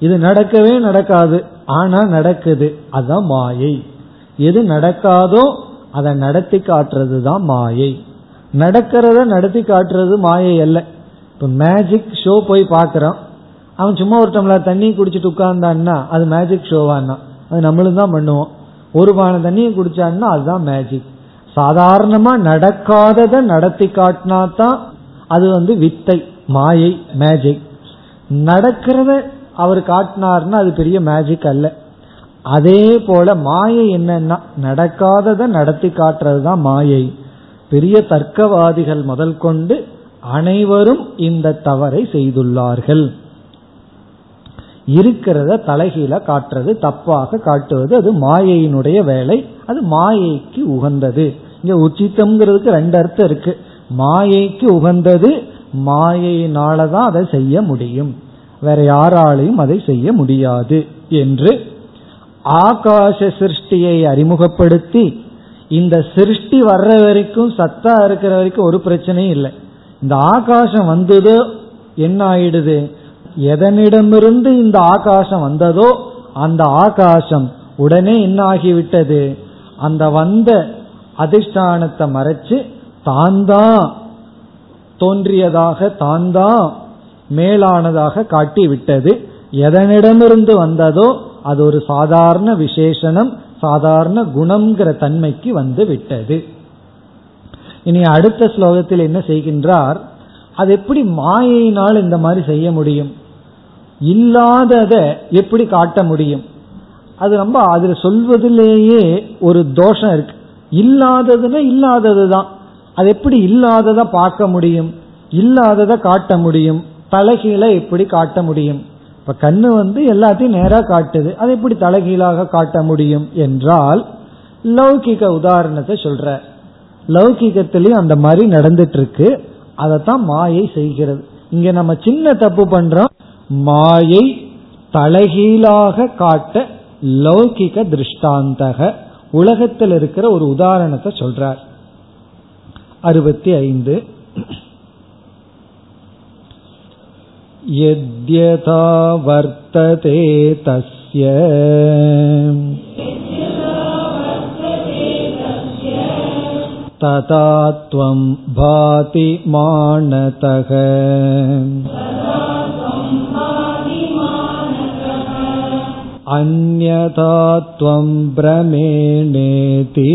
இது நடக்கவே நடக்காது ஆனா நடக்குது அதுதான் மாயை. எது நடக்காதோ அதை நடத்தி காட்டுறது தான் மாயை. நடக்கிறத நடத்தி காட்டுறது மாயை அல்ல. இப்ப மேஜிக் ஷோ போய் பாக்குறோம் அவன் சும்மா ஒரு டம்ளர் தண்ணி குடிச்சிட்டு உட்கார்ந்தான்னா அது மேஜிக் ஷோவான்னா அது நம்மளும் தான் பண்ணுவோம். ஒரு பானை தண்ணியை குடிச்சான்னா அதுதான் மேஜிக் சாதாரணமா நடக்காததை நடத்தி காட்டினா தான் அது வந்து வித்தை மாயை மேஜிக் நடக்கிறத அவர் காட்டினார்னா அது பெரிய மேஜிக் அல்ல. அதே போல மாயை என்னன்னா நடக்காததை நடத்தி காட்டுறது தான் மாயை. பெரிய தர்க்கவாதிகள் முதல் கொண்டு அனைவரும் இந்த தவறை செய்துள்ளார்கள். இருக்கிறத தலைகீழ காட்டுறது தப்பாக காட்டுவது அது மாயையினுடைய வேலை. அது மாயைக்கு உகந்தது. இங்க உச்சித்தம்ங்கிறதுக்கு ரெண்டு அர்த்தம் இருக்கு. மாயைக்கு உகந்தது மாயையினாலதான் அதை செய்ய முடியும். வேற யாராலையும் அதை செய்ய முடியாது என்று ஆகாச சிருஷ்டியை அறிமுகப்படுத்தி இந்த சிருஷ்டி வர்ற வரைக்கும் சத்தா இருக்கிற வரைக்கும் ஒரு பிரச்சனையும் இல்லை. இந்த ஆகாசம் வந்ததோ என்ன ஆயிடுது? எதனிடமிருந்து இந்த ஆகாசம் வந்ததோ அந்த ஆகாசம் உடனே என்ன ஆகிவிட்டது அந்த வந்த அதிஷ்டானத்தை மறைச்சு தான் தான் தோன்றியதாக தான் தான் மேலானதாக காட்டி விட்டது எதனிடமிருந்து வந்ததோ அது ஒரு சாதாரண விசேஷனம் சாதாரண குணம்ங்கிற தன்மைக்கு வந்து விட்டது. இனி அடுத்த ஸ்லோகத்தில் என்ன செய்கின்றார்? அது எப்படி மாயையினால் இந்த மாதிரி செய்ய முடியும்? இல்லாதத எப்படி காட்ட முடியும்? அது ரொம்ப அதுல சொல்வதிலேயே ஒரு தோஷம் இருக்கு. இல்லாததுன்னா இல்லாதது தான் அது எப்படி இல்லாததை பார்க்க முடியும்? இல்லாததை காட்ட முடியும். தலைகீழ எப்படி காட்ட முடியும்? இப்ப கண்ணு வந்து எல்லாத்தையும் நேரா காட்டுது. அது எப்படி தலைகீழாக காட்ட முடியும் என்றால் லௌகிக உதாரணத்தை சொல்ற. லௌகிகத்திலையும் அந்த மாதிரி நடந்துட்டு இருக்கு. அதைத்தான் மாயை செய்கிறது. இங்க நம்ம சின்ன தப்பு பண்றோம். மாயை தலைகீழாக காட்ட லௌகிக திருஷ்டாந்தக உலகத்தில் இருக்கிற ஒரு உதாரணத்தை சொல்றார் அறுபத்தி ஐந்து यद्यथा वर्तते तस्य तथा त्वं भाति मानतः अन्यथा त्वं भ्रमेणेति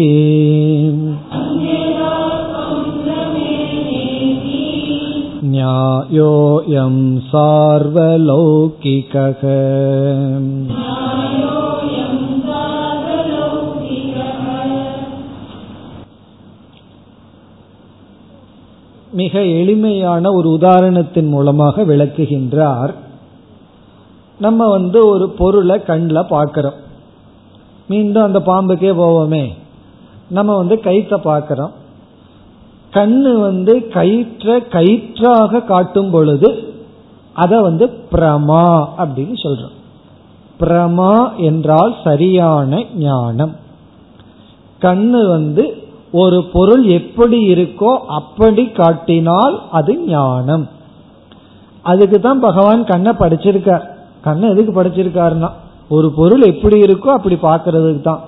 न्यायोऽयं सार्वलौकिकः மிக எளிமையான ஒரு உதாரணத்தின் மூலமாக விளக்குகின்றார் நம்ம வந்து ஒரு பொருளை கண்ணில் பார்க்கிறோம். மீண்டும் அந்த பாம்புக்கே போவோமே. நம்ம வந்து கயிற்றை பார்க்கிறோம். கண்ணு வந்து கயிற்ற கயிற்றாக காட்டும் பொழுது அதை வந்து பிரமா அப்படின்னு சொல்றோம். பிரமா என்றால் சரியான ஞானம். கண்ணு வந்து ஒரு பொருள் எப்படி இருக்கோ அப்படி காட்டினால் அது ஞானம். அதுக்கு தான் பகவான் கண்ணை படிச்சிருக்கார். கண்ணை எதுக்கு படிச்சிருக்காருன்னா? ஒரு பொருள் எப்படி இருக்கோ அப்படி பாக்குறதுக்கு தான்.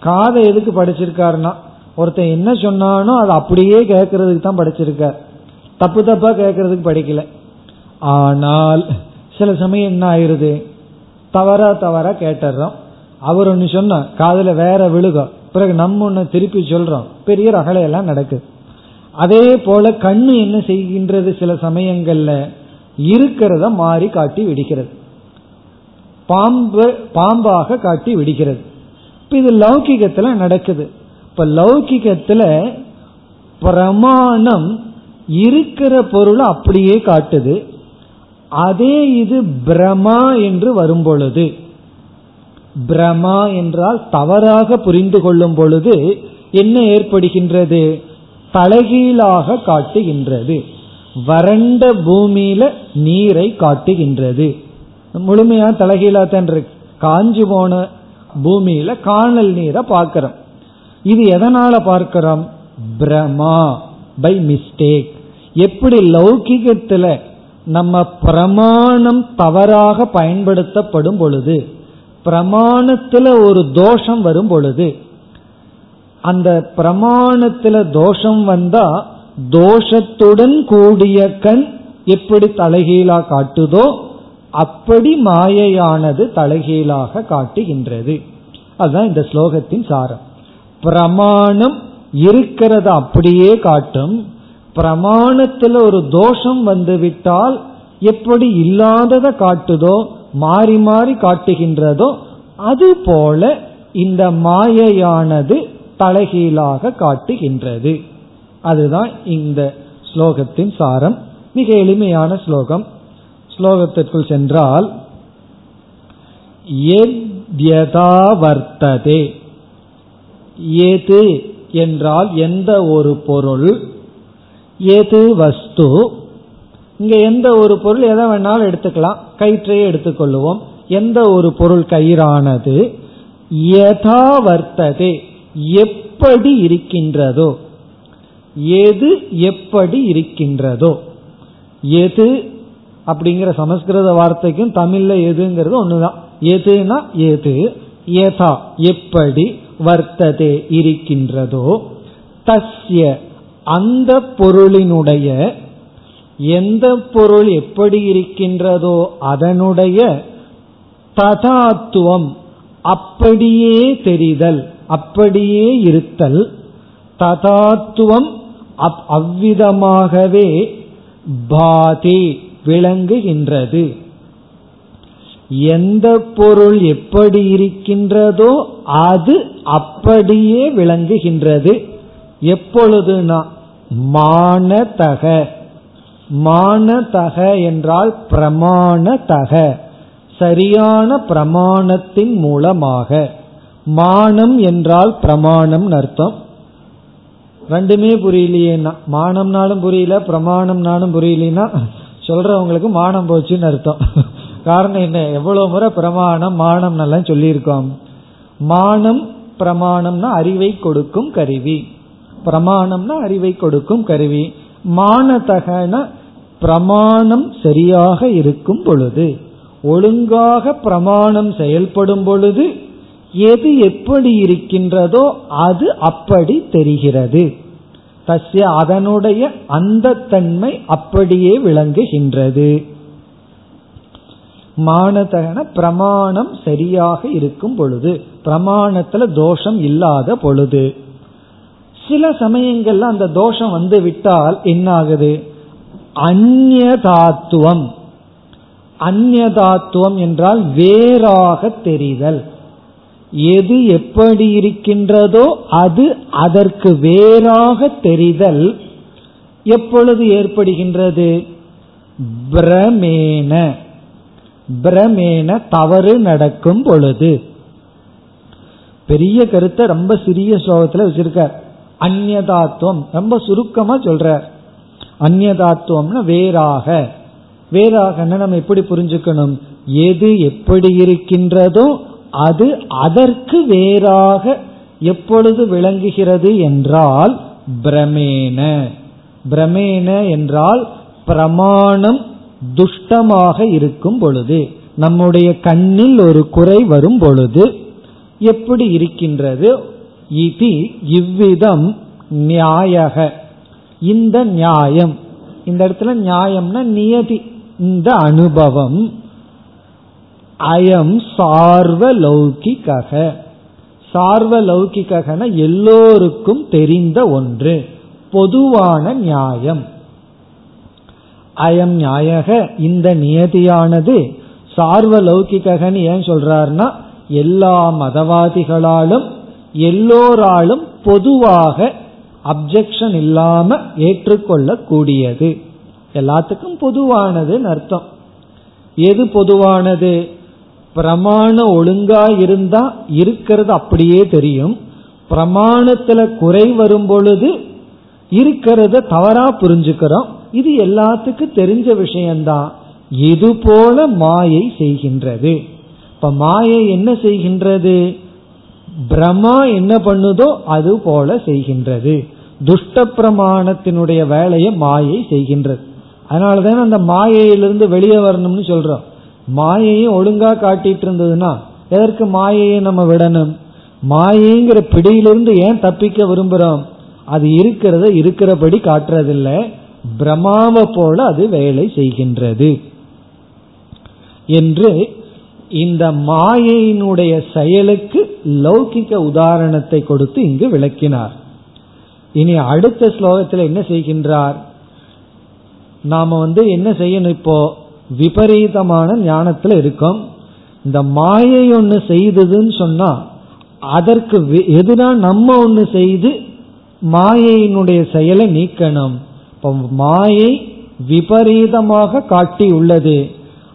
காதை எதுக்கு படிச்சிருக்காருன்னா? ஒருத்தன் என்ன சொன்னானோ அதை அப்படியே கேட்கறதுக்கு தான் படிச்சிருக்கார். தப்பு தப்பா கேட்கறதுக்கு படிக்கல. ஆனால் சில சமயம் என்ன ஆயிருது? தவறா தவறா கேட்டுறோம் அவர் ஒன்று சொன்னா காதில் வேற விழுகும். பிறகு நம்ம ஒன்று திருப்பி சொல்றோம். பெரிய ரகலையெல்லாம் நடக்குது அதே போல கண்ணு என்ன செய்கின்றது சில சமயங்கள்ல? இருக்கிறத மாறி காட்டி விடுகிறது. பாம்பு பாம்பாக காட்டி விடுகிறது. இப்ப இது லௌகிகத்துல நடக்குது. இப்ப லௌகிகத்துல பிரமாணம் இருக்கிற பொருளை அப்படியே காட்டுது. அதே இது பிரமா என்று வரும் பொழுது பிரமா என்றால் தவறாக புரிந்து கொள்ளும் பொழுது என்ன ஏற்படுகின்றது? தலைகீழாக காட்டுகின்றது. வறண்ட பூமியில நீரை காட்டுகின்றது. முழுமையா தலைகீழா தான் இருக்கு. காஞ்சு போன பூமியில காணல் நீரை பார்க்கிறோம். இது எதனால பார்க்கிறோம்? பிரமா பை மிஸ்டேக் எப்படி லௌகிகத்துல நம்ம பிரமாணம் தவறாக பயன்படுத்தப்படும் பொழுது பிரமாணத்துல ஒரு தோஷம் வரும் பொழுது அந்த பிரமாணத்துல தோஷம் வந்தா தோஷத்துடன் கூடிய கண் எப்படி தலைகீழா காட்டுதோ அப்படி மாயையானது தலைகீழாக காட்டுகின்றது. அதுதான் இந்த ஸ்லோகத்தின் சாரம். பிரமாணம் இருக்கிறத அப்படியே காட்டும். பிரமாணத்துல ஒரு தோஷம் வந்துவிட்டால் எப்படி இல்லாததை காட்டுதோ மாறி மாறி காட்டுகின்றதோ அது போல இந்த மாயையானது தலைகீழாக காட்டுகின்றது. அதுதான் இந்த ஸ்லோகத்தின் சாரம். மிக எளிமையான ஸ்லோகம். ஸ்லோகத்திற்குள் சென்றால் வர்த்ததே ஏது என்றால் எந்த ஒரு பொருள் ஏது வஸ்து. இங்க எந்த ஒரு பொருள் எதை வேணாலும் எடுத்துக்கலாம். கயிற்றையே எடுத்துக்கொள்ளுவோம். எந்த ஒரு பொருள் கயிறானது யதா வர்த்ததே எப்படி இருக்கின்றதோ எது எப்படி இருக்கின்றதோ எது அப்படிங்கிற சமஸ்கிருத வார்த்தைக்கும் தமிழ்ல எதுங்கிறது ஒண்ணுதான். எதுனா எது? ஏதா எப்படி வர்த்ததே இருக்கின்றதோ தஸ்ய அந்த பொருளினுடைய எந்த பொருள் எப்படி இருக்கின்றதோ அதனுடைய ததாத்துவம் அப்படியே தெரிதல் அப்படியே இருத்தல் ததாத்துவம் அவ்விதமாகவே பாதி விளங்குகின்றது. எந்த பொருள் எப்படி இருக்கின்றதோ அது அப்படியே விளங்குகின்றது. எப்பொழுதுனா மானதக. மானதக என்றால் பிரமாணதக. சரியான பிரமாணத்தின் மூலமாக. மானம் என்றால் பிரமாணம் அர்த்தம். ரெண்டுமே புரியலையேன்னா மானம்னாலும் புரியல பிரமாணம்னாலும் புரியலன்னா சொல்றவங்களுக்கு மானம் போச்சுன்னு அர்த்தம். காரணம் என்ன? எவ்வளவு முறை பிரமாணம் மானம் எல்லாம் சொல்லியிருக்கோம். மானம் பிரமாணம்னா அறிவை கொடுக்கும் கருவி. பிரமாணம்னா அறிவை கொடுக்கும் கருவி. மானதகன பிரமாணம் சரியாக இருக்கும் பொழுது ஒழுங்காக பிரமாணம் செயல்படும் பொழுது எது எப்படி இருக்கின்றதோ அது அப்படி தெரிகிறது. தஸ்ய அதனுடைய அந்த தன்மை அப்படியே விளங்குகின்றது. மானதகன பிரமாணம் சரியாக இருக்கும் பொழுது பிரமாணத்துல தோஷம் இல்லாத பொழுது சில சமயங்கள்ல அந்த தோஷம் வந்து விட்டால் என்ன ஆகுது அந்நதாத்துவம் அந்நதாத்துவம் என்றால் வேறாக தெரிதல். எது எப்படி இருக்கின்றதோ அது அதற்கு வேறாக தெரிதல் எப்பொழுது ஏற்படுகின்றது? பிரமேன. பிரமேன தவறு நடக்கும் பொழுது. பெரிய கருத்தை ரொம்ப சிறிய ஸ்லோகத்துல வச்சிருக்கார். அந்நதாத்துவம் ரொம்ப சுருக்கமா சொல்றார். அந்நதாத்துவம்னா வேறாக. வேறாகன்னு நம்ம எப்படி புரிஞ்சுக்கணும்? எது எப்படி இருக்கின்றதோ அது அதற்கு வேறாக எப்பொழுது விளங்குகிறது என்றால் பிரமேன. பிரமேன என்றால் பிரமாணம் துஷ்டமாக இருக்கும் பொழுது நம்முடைய கண்ணில் ஒரு குறை வரும் பொழுது எப்படி இருக்கின்றது? இது இவ்விதம் நியாயக. இந்த நியாயம் இந்த இடத்துல நியாயம்னா நியதி இந்த அனுபவம். அயம் சார்வலௌகிகக. சார்வலௌகிகன எல்லோருக்கும் தெரிந்த ஒன்று. பொதுவான நியாயம். அயம் நியாயக இந்த நியதியானது சார்வலௌகிகன்னு ஏன் சொல்றாருன்னா எல்லா மதவாதிகளாலும் எல்லோராலும் பொதுவாக அப்செக்ஷன் இல்லாம ஏற்றுக்கொள்ளக்கூடியது. எல்லாத்துக்கும் பொதுவானதுன்னு அர்த்தம். எது பொதுவானது? பிரமாணம் ஒழுங்கா இருந்தா இருக்கிறது அப்படியே தெரியும். பிரமாணத்துல குறை வரும் பொழுது இருக்கிறத தவறா புரிஞ்சுக்கிறோம். இது எல்லாத்துக்கும் தெரிஞ்ச விஷயம்தான் இது போல மாயை செய்கின்றது. இப்ப மாயை என்ன செய்கின்றது? பிரமா என்ன பண்ணுதோ அது போல செய்கின்றது. துஷ்ட பிரமாணத்தினுடைய வேலையை மாயை செய்கின்றது. அதனாலதான் அந்த மாயையிலிருந்து வெளியே வரணும்னு சொல்றோம். மாயையும் ஒழுங்கா காட்டிட்டு இருந்ததுன்னா எதற்கு மாயையை நம்ம விடணும்? மாயைங்கிற பிடியிலிருந்து ஏன் தப்பிக்க விரும்புறோம்? அது இருக்கிறத இருக்கிறபடி காட்டுறதில்ல. பிரமாவை போல அது வேலை செய்கின்றது. என்று இந்த மாயையினுடைய செயலுக்கு லௌகிக்க உதாரணத்தை கொடுத்து இங்கு விளக்கினார். இனி அடுத்த ஸ்லோகத்தில் என்ன செய்கின்றார்? நாம வந்து என்ன செய்யணும் இப்போ? விபரீதமான ஞானத்துல இருக்கும். இந்த மாயை ஒன்று செய்ததுன்னு சொன்னா அதற்கு எதுனா நம்ம ஒன்று செய்து மாயையினுடைய செயலை நீக்கணும். இப்போ மாயை விபரீதமாக காட்டி உள்ளது.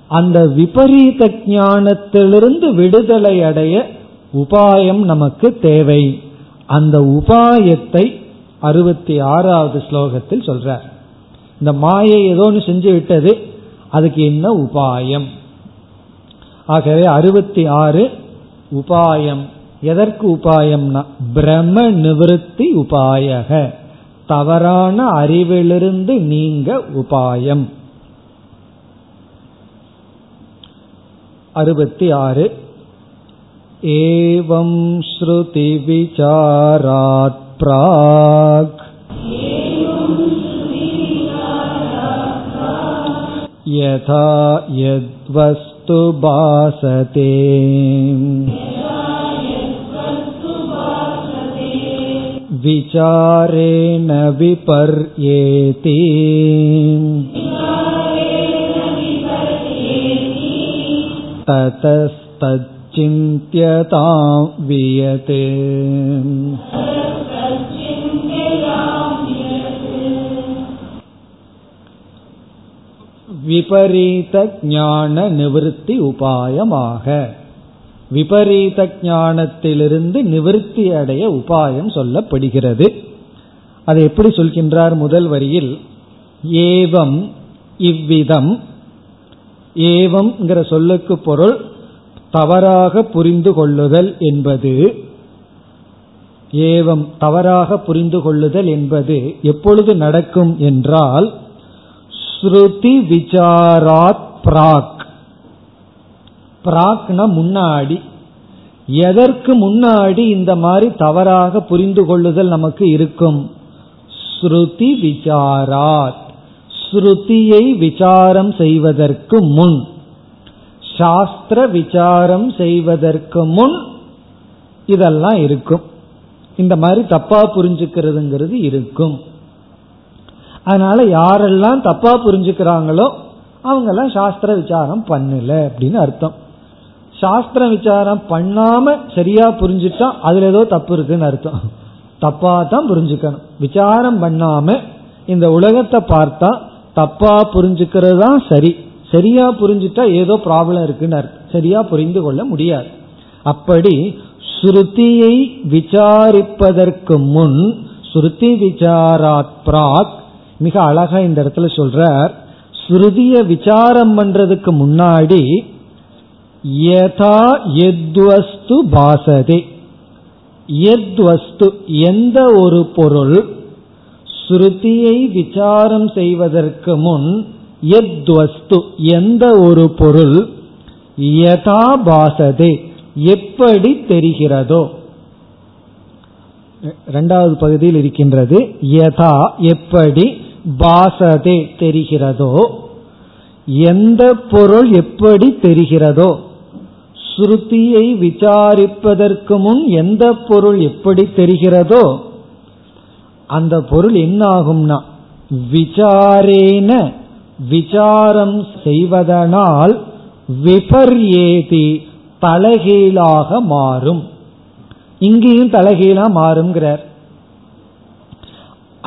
அந்த விபரீத ஞானத்திலிருந்து விடுதலை அடைய உபாயம் நமக்கு தேவை. அந்த உபாயத்தை அறுபத்தி ஆறாவது ஸ்லோகத்தில் சொல்றார். இந்த மாயை ஏதோ ஒன்று செஞ்சு விட்டது. அதுக்கு என்ன உபாயம் ஆகவே அறுபத்தி ஆறு உபாயம் எதற்கு உபாயம்னா பிரம நிவத்தி உபாயக தவறான அறிவிலிருந்து நீங்க உபாயம் அறுபத்தி ஆறு ஏவம் ஸ்ருதி விசாராத் प्राक् यथा यद्वस्तु भासते विचारेण विपर्येति ततस्तच्चिन्त्यतां वियते விபரீத ஞான நிவர்த்தி உபாயமாக. விபரீத ஞானத்திலிருந்து நிவர்த்தி அடைய உபாயம் சொல்லப்படுகிறது. அதை எப்படி சொல்கின்றார் முதல் வரியில்? ஏவம் இவ்விதம். ஏவம்ங்கிற சொல்லுக்கு பொருள் தவறாக புரிந்து கொள்ளுதல் என்பது. ஏவம் தவறாக புரிந்து கொள்ளுதல் என்பது எப்பொழுது நடக்கும் என்றால் ஸ்ருதி விசாராத் பிராக். பிராக்னா முன்னாடி. எதற்கு முன்னாடி இந்த மாதிரி தவறாக புரிந்து கொள்ளுதல் நமக்கு இருக்கும்? ஸ்ருதி விசாராத். ஸ்ருதியை விசாரம் செய்வதற்கு முன். சாஸ்திர விசாரம் செய்வதற்கு முன் இதெல்லாம் இருக்கும். இந்த மாதிரி தப்பா புரிஞ்சுக்கிறதுங்கிறது இருக்கும். அதனால யாரெல்லாம் தப்பா புரிஞ்சுக்கிறாங்களோ அவங்கெல்லாம் சாஸ்திர விசாரம் பண்ணல அப்படின்னு அர்த்தம். சாஸ்திர விசாரம் பண்ணாம சரியா புரிஞ்சுட்டா அதுல ஏதோ தப்பு இருக்குன்னு அர்த்தம். தப்பா தான் புரிஞ்சுக்கணும். விசாரம் பண்ணாம இந்த உலகத்தை பார்த்தா தப்பா புரிஞ்சுக்கிறது தான் சரி. சரியா புரிஞ்சுட்டா ஏதோ ப்ராப்ளம் இருக்குன்னு அர்த்தம். சரியா புரிந்து கொள்ள முடியாது. அப்படி ஸ்ருதியை விசாரிப்பதற்கு முன் ஸ்ருதி விசாராத் பிராக் மிக அழகா இந்த இடத்துல சொல்றார் ஸ்ருதிய விசாரம் பண்றதுக்கு முன்னாடி யதா எத்வஸ்து பாசதே. எத்வஸ்து எந்த ஒரு பொருள் ஸ்ருதியை விசாரம் செய்வதற்கு முன் எத்வஸ்து எந்த ஒரு பொருள் யதா பாசதே எப்படி தெரிகிறதோ. ரெண்டாவது பகுதியில் இருக்கின்றது யதா எப்படி பாசதே தெரிகிறதோ எந்த பொருள் எப்படி தெரிகிறதோ ஸ்ருதியை விசாரிப்பதற்கு முன் எந்த பொருள் எப்படி தெரிகிறதோ அந்த பொருள் என்ன ஆகும்னா விசாரேன விசாரம் செய்வதனால் விபர்யேதி தலைகீழாக மாறும். இங்கேயும் தலைகீழா மாறுங்கிறார்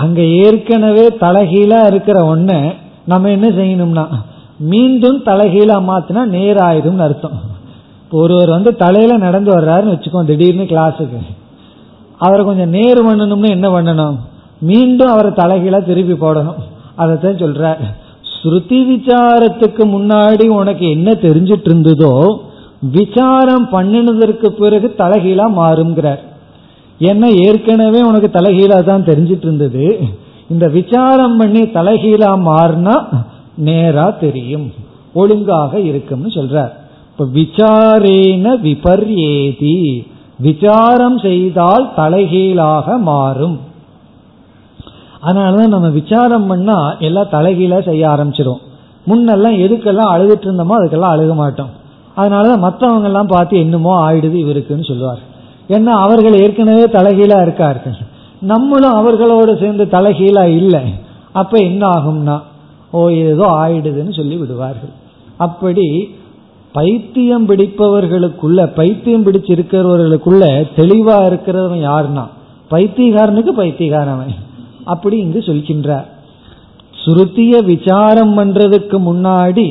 அங்க ஏற்கனவே தலைகீழா இருக்கிற ஒண்ணு நம்ம என்ன செய்யணும்னா மீண்டும் தலைகீழா மாத்தினா நேராயிரும் அர்த்தம். ஒருவர் வந்து தலையில நடந்து வர்றாருன்னு வச்சுக்கோ திடீர்னு கிளாஸுக்கு அவரை கொஞ்சம் நேர் பண்ணணும்னு என்ன பண்ணணும்? மீண்டும் அவரை தலைகீழா திருப்பி போடணும். அதைத்தான் சொல்ற ஸ்ருதி விசாரத்துக்கு முன்னாடி உனக்கு என்ன தெரிஞ்சிட்டு இருந்ததோ விசாரம் பண்ணினதற்கு பிறகு தலைகீழா மாறுங்கிறார் ஏன்னா ஏற்கனவே உனக்கு தலைகீழா தான் தெரிஞ்சிட்டு இருந்தது இந்த விசாரம் பண்ணி தலைகீழா மாறினா நேரா தெரியும். ஒழுங்காக இருக்கும்னு சொல்றார். இப்ப விசாரேன விபர்யேதி. விசாரம் செய்தால் தலைகீழாக மாறும். அதனாலதான் நம்ம விசாரம் பண்ணா எல்லாம் தலைகீழா செய்ய ஆரம்பிச்சிடும் முன்னெல்லாம் எதுக்கெல்லாம் அழுதுட்டு இருந்தோமோ அதுக்கெல்லாம் அழுக மாட்டோம். அதனாலதான் மற்றவங்க எல்லாம் பார்த்து என்னமோ ஆயிடுது இவருக்குன்னு சொல்லுவார். ஏன்னா அவர்கள் ஏற்கனவே தலைகீழா இருக்கார்கள். நம்மளும் அவர்களோடு சேர்ந்து தலைகீழா இல்லை. அப்ப என்ன ஆகும்னா ஓ ஏதோ ஆயிடுதுன்னு சொல்லி விடுவார்கள். அப்படி பைத்தியம் பிடிப்பவர்களுக்குள்ள பைத்தியம் பிடிச்சிருக்கிறவர்களுக்குள்ள தெளிவா இருக்கிறவன் யாருன்னா பைத்தியகாரனுக்கு பைத்தியகாரவன். அப்படி இங்கு சொல்கின்றார். சுருத்திய விசாரம் பண்றதுக்கு முன்னாடி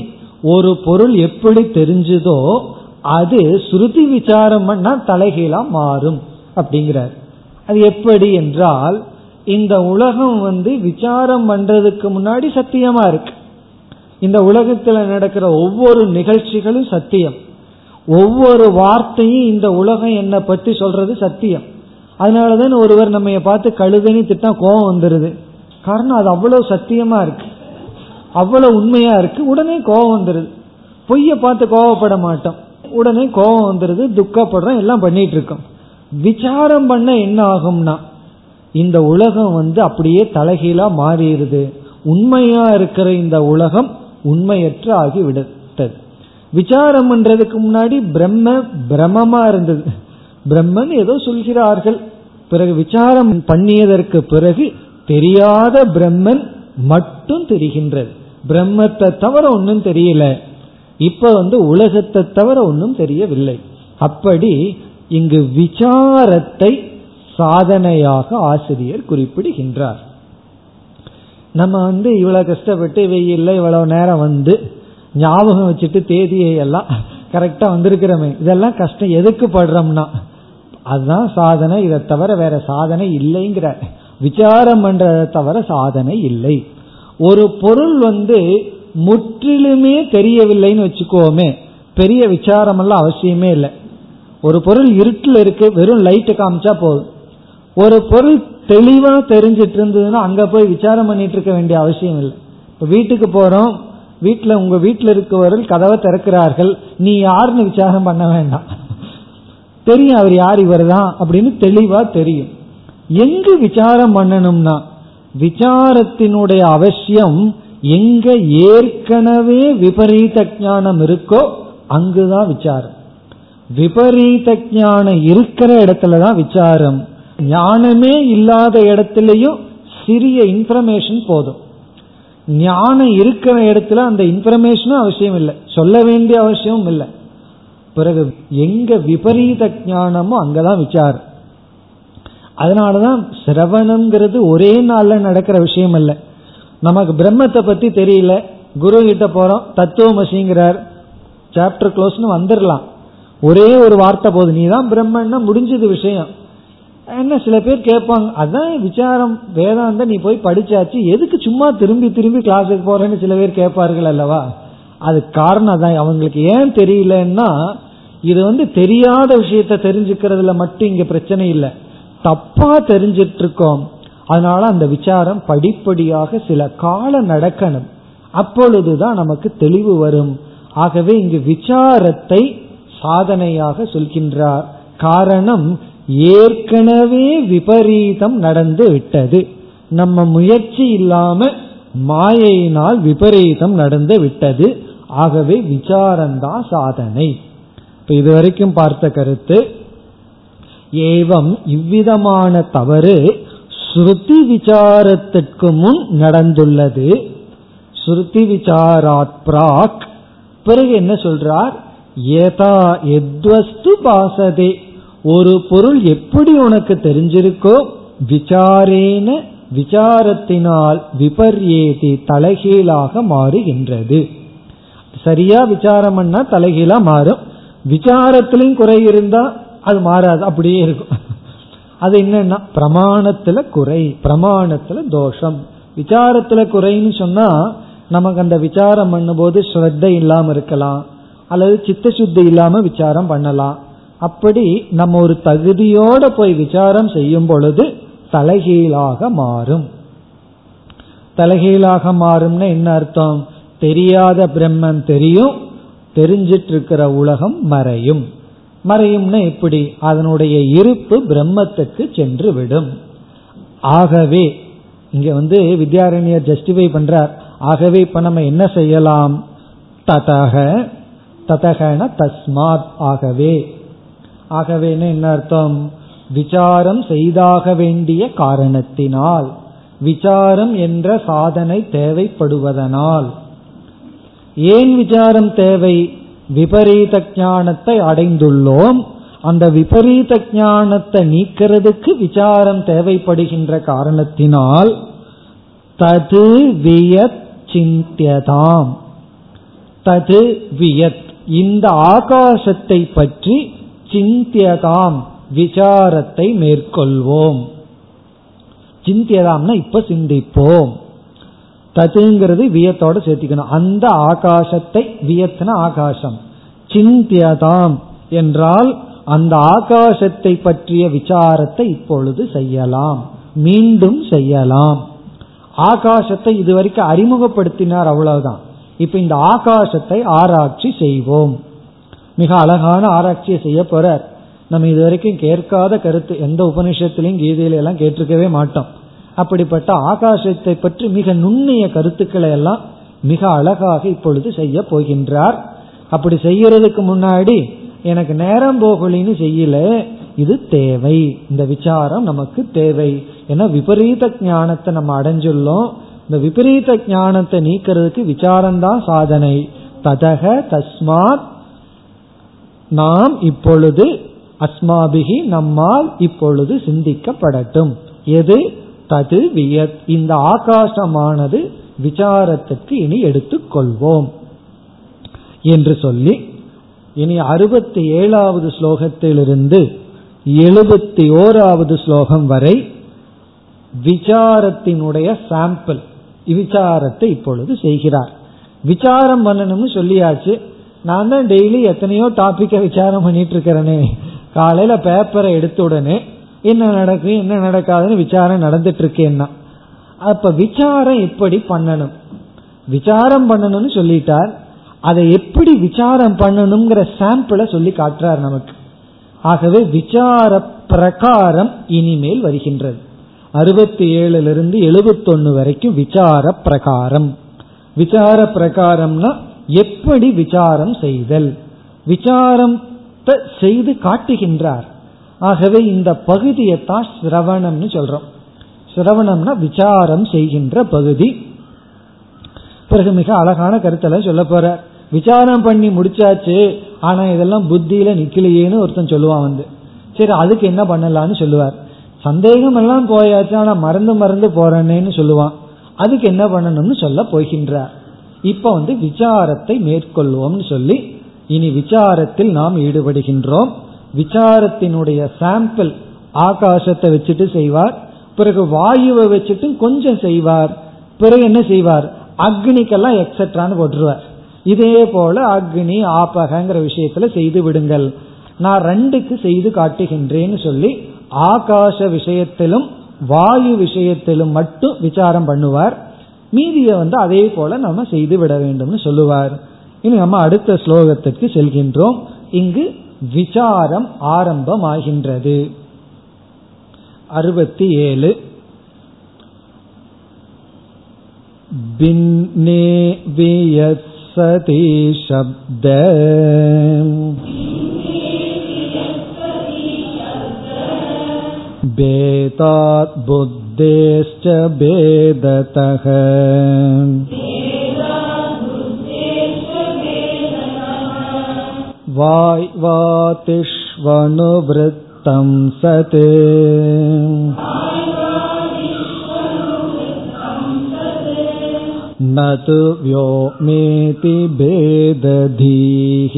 ஒரு பொருள் எப்படி தெரிஞ்சதோ அது ஸ்ருதி விசாரம் பண்ணா தலைகீழா மாறும் அப்படிங்கிறார். அது எப்படி என்றால் இந்த உலகம் வந்து விசாரம் பண்றதுக்கு முன்னாடி சத்தியமா இருக்கு. இந்த உலகத்துல நடக்கிற ஒவ்வொரு நிகழ்ச்சிகளும் சத்தியம். ஒவ்வொரு வார்த்தையும் இந்த உலகம் என்னை பற்றி சொல்றது சத்தியம். அதனாலதான் ஒருவர் நம்ம பார்த்து கழுதுன்னு திட்டம் கோபம் வந்துருது. காரணம் அது அவ்வளவு சத்தியமா இருக்கு. அவ்வளவு உண்மையா இருக்கு. உடனே கோபம் வந்துருது. பொய்ய பார்த்து கோவப்பட மாட்டோம். உடனே கோபம் வந்துடுது துக்கப்படுறோம் எல்லாம் பண்ணிட்டு இருக்கோம் விசாரம் பண்ண என்ன ஆகும்னா இந்த உலகம் வந்து அப்படியே தலைகீழா மாறிடுது. உண்மையா இருக்கிற இந்த உலகம் உண்மையற்ற ஆகி விடுத்தது. விசாரம் பண்றதுக்கு முன்னாடி பிரம்ம பிரமமா இருந்தது. பிரம்மன் ஏதோ சொல்கிறார்கள். பிறகு விசாரம் பண்ணியதற்கு பிறகு தெரியாத பிரம்மன் மட்டும் தெரிகின்றது. பிரம்மத்தை தவிர ஒன்னும் தெரியல. இப்ப வந்து உலகத்தை தவிர ஒன்றும் தெரியவில்லை. அப்படி இங்கு விசாரத்தை சாதனையாக ஆசிரியர் குறிப்பிடுகின்றார். நம்ம வந்து இவ்வளவு கஷ்டப்பட்டு வெயில்ல இவ்வளவு நேரம் வந்து ஞாபகம் வச்சுட்டு தேதியை எல்லாம் கரெக்டா வந்திருக்கிறோமே. இதெல்லாம் கஷ்டம். எதுக்கு படுறோம்னா? அதுதான் சாதனை. இதை தவிர வேற சாதனை இல்லைங்கிற. விசாரம் பண்றதை தவிர சாதனை இல்லை. ஒரு பொருள் வந்து முற்றிலுமே தெரியவில்லைன்னு வச்சுக்கோமே. பெரிய விசாரமெல்லாம் அவசியமே இல்லை. ஒரு பொருள் இருட்டில் இருக்கு வெறும் லைட்டு காமிச்சா போதும். ஒரு பொருள் தெளிவா தெரிஞ்சிட்டு இருந்ததுன்னா அங்க போய் விசாரம் பண்ணிட்டு இருக்க வேண்டிய அவசியம் இல்லை. இப்ப வீட்டுக்கு போறோம். வீட்டில் உங்க வீட்டில் இருக்கவர்கள் கதவை திறக்கிறார்கள். நீ யாருன்னு விசாரம் பண்ண வேண்டாம். தெரியும் அவர் யார் இவர் தான் அப்படின்னு தெளிவா தெரியும். எங்கு விசாரம் பண்ணணும்னா விசாரத்தினுடைய அவசியம் எங்க ஏற்கனவே விபரீத ஞானம் இருக்கோ அங்குதான் விசாரம். விபரீத ஞானம் இருக்கிற இடத்துலதான் விசாரம். ஞானமே இல்லாத இடத்துலயும் சிறிய இன்ஃபர்மேஷன் போதும். ஞானம் இருக்கிற இடத்துல அந்த இன்ஃபர்மேஷனும் அவசியம் இல்லை. சொல்ல வேண்டிய அவசியமும் இல்லை. பிறகு எங்க விபரீத ஞானமோ அங்கதான் விசாரம். அதனாலதான் சிரவணம்ங்கிறது ஒரே நாள்ல நடக்கிற விஷயம் இல்லை நமக்கு பிரம்மத்தை பத்தி தெரியல. குரு கிட்ட போறோம் தத்துவமசிங்கிறார் சாப்டர் க்ளோஸ்னு வந்துடலாம் ஒரே ஒரு வார்த்தை போது நீ தான் பிரம்மன்னா முடிஞ்சது விஷயம். என்ன சில பேர் கேட்பாங்க அதான் விசாரம் வேதாந்த நீ போய் படிச்சாச்சு. எதுக்கு சும்மா திரும்பி திரும்பி கிளாஸுக்கு போறேன்னு சில பேர் கேட்பார்கள் அல்லவா? அது காரணம் அதான். அவங்களுக்கு ஏன் தெரியலன்னா இது வந்து தெரியாத விஷயத்த தெரிஞ்சுக்கிறதுல மட்டும் இங்க பிரச்சனை இல்லை. தப்பா தெரிஞ்சிட்டு இருக்கோம் அதனால அந்த விசாரம் படிப்படியாக சில காலம் நடக்கணும். அப்பொழுதுதான் நமக்கு தெளிவு வரும். ஆகவே இங்கு விசாரத்தை சாதனையாக சொல்கின்றார். காரணம் ஏற்கனவே விபரீதம் நடந்து விட்டது. நம்ம முயற்சி இல்லாம மாயையினால் விபரீதம் நடந்து விட்டது. ஆகவே விசாரம்தான் சாதனை. இப்ப இதுவரைக்கும் பார்த்த கருத்து ஏவம் இவ்விதமான தவறு ஸ்ருதி விசாரத்திற்கு முன் நடந்துள்ளது. ஸ்ருதி விசாராத் பிராக். பிறகு என்ன சொல்றார்? ஏதா எத்வஸ்து பாசதே. ஒரு பொருள் எப்படி உனக்கு தெரிஞ்சிருக்கோ விசாரேன விசாரத்தினால் விபர்யேதி தலைகீழாக மாறுகின்றது. சரியா விசாரம் பண்ணா தலைகீழா மாறும். விசாரத்திலையும் குறை இருந்தா அது மாறாது அப்படியே இருக்கும். அது என்னன்னா பிரமாணத்துல குறை பிரமாணத்துல தோஷம். விசாரத்துல குறைன்னு சொன்னா நமக்கு அந்த விசாரம் பண்ணும்போது ஸ்ரத்த இல்லாம இருக்கலாம் அல்லது சித்த சுத்தி இல்லாம விசாரம் பண்ணலாம். அப்படி நம்ம ஒரு தகுதியோட போய் விசாரம் செய்யும் பொழுது தலைகீழாக மாறும். தலைகீழாக மாறும்னா என்ன அர்த்தம்? தெரியாத பிரம்மன் தெரியும் தெரிஞ்சிட்டு இருக்கிற உலகம் மறையும். மறையும்னா எப்படி அதனுடைய இருப்பு பிரம்மத்துக்கு சென்று விடும் ஆகவே இங்க வந்து வித்யாரண்யர் ஜஸ்டிஃபை பண்றார். ஆகவே இப்ப நம்ம என்ன செய்யலாம்? ததக. ததகன தஸ்மாத். ஆகவே ஆகவேன்னு என்ன அர்த்தம்? விசாரம் செய்தாக வேண்டிய காரணத்தினால் விசாரம் என்ற சாதனை தேவைப்படுவதனால். ஏன் விசாரம் தேவை? விபரீத ஞானத்தை அடைந்துள்ளோம். அந்த விபரீத ஞானத்தை நீக்கிறதுக்கு விசாரம் தேவைப்படுகின்ற காரணத்தினால் தது வியத் சிந்தியதாம். தது வியத். இந்த ஆகாசத்தை பற்றி சிந்தியதாம் விசாரத்தை மேற்கொள்வோம். சிந்தியதாம்னா இப்ப சிந்திப்போம். ததுங்கிறது வியத்தோட சேர்த்திக்கணும். அந்த ஆகாசத்தை வியத்தின ஆகாசம். சிந்தியதாம் என்றால் அந்த ஆகாசத்தை பற்றிய விசாரத்தை இப்பொழுது செய்யலாம். மீண்டும் செய்யலாம். ஆகாசத்தை இதுவரைக்கும் அறிமுகப்படுத்தினார் அவ்வளவுதான். இப்ப இந்த ஆகாசத்தை ஆராய்ச்சி செய்வோம். மிக அழகான ஆராய்ச்சியை செய்ய போறார். நம்ம இதுவரைக்கும் கேட்காத கருத்து எந்த உபனிஷத்திலையும் கீதையில எல்லாம் கேட்டிருக்கவே மாட்டோம். அப்படிப்பட்ட ஆகாசத்தை பற்றி மிக நுண்ணிய கருத்துக்களை எல்லாம் மிக அழகாக இப்பொழுது செய்ய போகின்றார். அப்படி செய்யறதுக்கு முன்னாடி எனக்கு நேரம் போகலின்னு செய்யல இது தேவை. இந்த விசாரம் நமக்கு தேவை. ஏன்னா விபரீத ஞானத்தை நம்ம அடைஞ்சுள்ளோம். இந்த விபரீத ஞானத்தை நீக்கிறதுக்கு விசாரம்தான் சாதனை. ததக தஸ்மாத் நாம் இப்பொழுது அஸ்மாபிகி நம்மால் இப்பொழுது சிந்திக்கப்படட்டும். எது? தது வியத். இந்த ஆகாசமானது விசாரத்துக்கு இனி எடுத்துக்கொள்வோம். என்று சொல்லி இனி அறுபத்தி ஏழாவது ஸ்லோகத்திலிருந்து எழுபத்தி ஓராவது ஸ்லோகம் வரை விசாரத்தினுடைய சாம்பிள் விசாரத்தை இப்பொழுது செய்கிறார். விசாரம் பண்ணணும்னு சொல்லியாச்சு. நான் தான் டெய்லி எத்தனையோ டாபிக்கை விசாரம் பண்ணிட்டு இருக்கிறேனே. காலையில பேப்பரை எடுத்த உடனே என்ன நடக்கும் என்ன நடக்காதுன்னு விசாரம் நடந்துட்டு இருக்கேன்னா அப்ப விசாரம் எப்படி பண்ணணும்? விசாரம் பண்ணணும்னு சொல்லிட்டார். அதை எப்படி விசாரம் பண்ணணுங்கிற சாம்பிளை சொல்லி காட்டுறார் நமக்கு. ஆகவே விசார பிரகாரம் இனிமேல் வருகின்றது. அறுபத்தி ஏழுல இருந்து எழுபத்தொன்னு வரைக்கும் விசார பிரகாரம். விசார பிரகாரம்னா எப்படி விசாரம் செய்தல்? விசாரம் செய்து காட்டுகின்றார். ஆகவே இந்த பகுதியை தான் சிரவணம்னு சொல்றோம். சிரவணம்னா விசாரம் செய்கின்ற பகுதி. பிறகு மிக அழகான கருத்தெல்லாம் சொல்ல போற விசாரம் பண்ணி முடிச்சாச்சு ஆனா இதெல்லாம் புத்தியில நிக்கலையேன்னு ஒருத்தன் சொல்லுவான் வந்து. சரி அதுக்கு என்ன பண்ணலாம்னு சொல்லுவார். சந்தேகம் எல்லாம் போயாச்சு ஆனா மறந்து மறந்து போறேன்னு சொல்லுவான். அதுக்கு என்ன பண்ணணும்னு சொல்ல போகின்றார். இப்ப வந்து விசாரத்தை மேற்கொள்வோம்னு சொல்லி இனி விசாரத்தில் நாம் ஈடுபடுகின்றோம். விசாரத்தினுடைய சாம்பிள் ஆகாசத்தை வச்சுட்டு செய்வார். பிறகு வாயுவை வச்சுட்டு கொஞ்சம் செய்வார். பிறகு என்ன செய்வார்? அக்னிக்கெல்லாம் எக்ஸட்ரான்னு போட்டுருவார். இதே போல அக்னி ஆபகங்கிற விஷயத்துல செய்து விடுங்கள். நான் ரெண்டுக்கு செய்து காட்டுகின்றேன்னு சொல்லி ஆகாச விஷயத்திலும் வாயு விஷயத்திலும் மட்டும் விசாரம் பண்ணுவார். மீதியை வந்து அதே போல நம்ம செய்து விட வேண்டும்னு சொல்லுவார். இனி நம்ம அடுத்த ஸ்லோகத்திற்கு செல்கின்றோம். இங்கு விசாரம் ஆரம்பமாகின்றது அறுபத்தி ஏழு भिन्ने वियत्सति शब्द भेदात् बुद्धेश्च भेदतः वाय्वातिष्वनुवृत्तं सत् न तु व्योमेति भेदधीः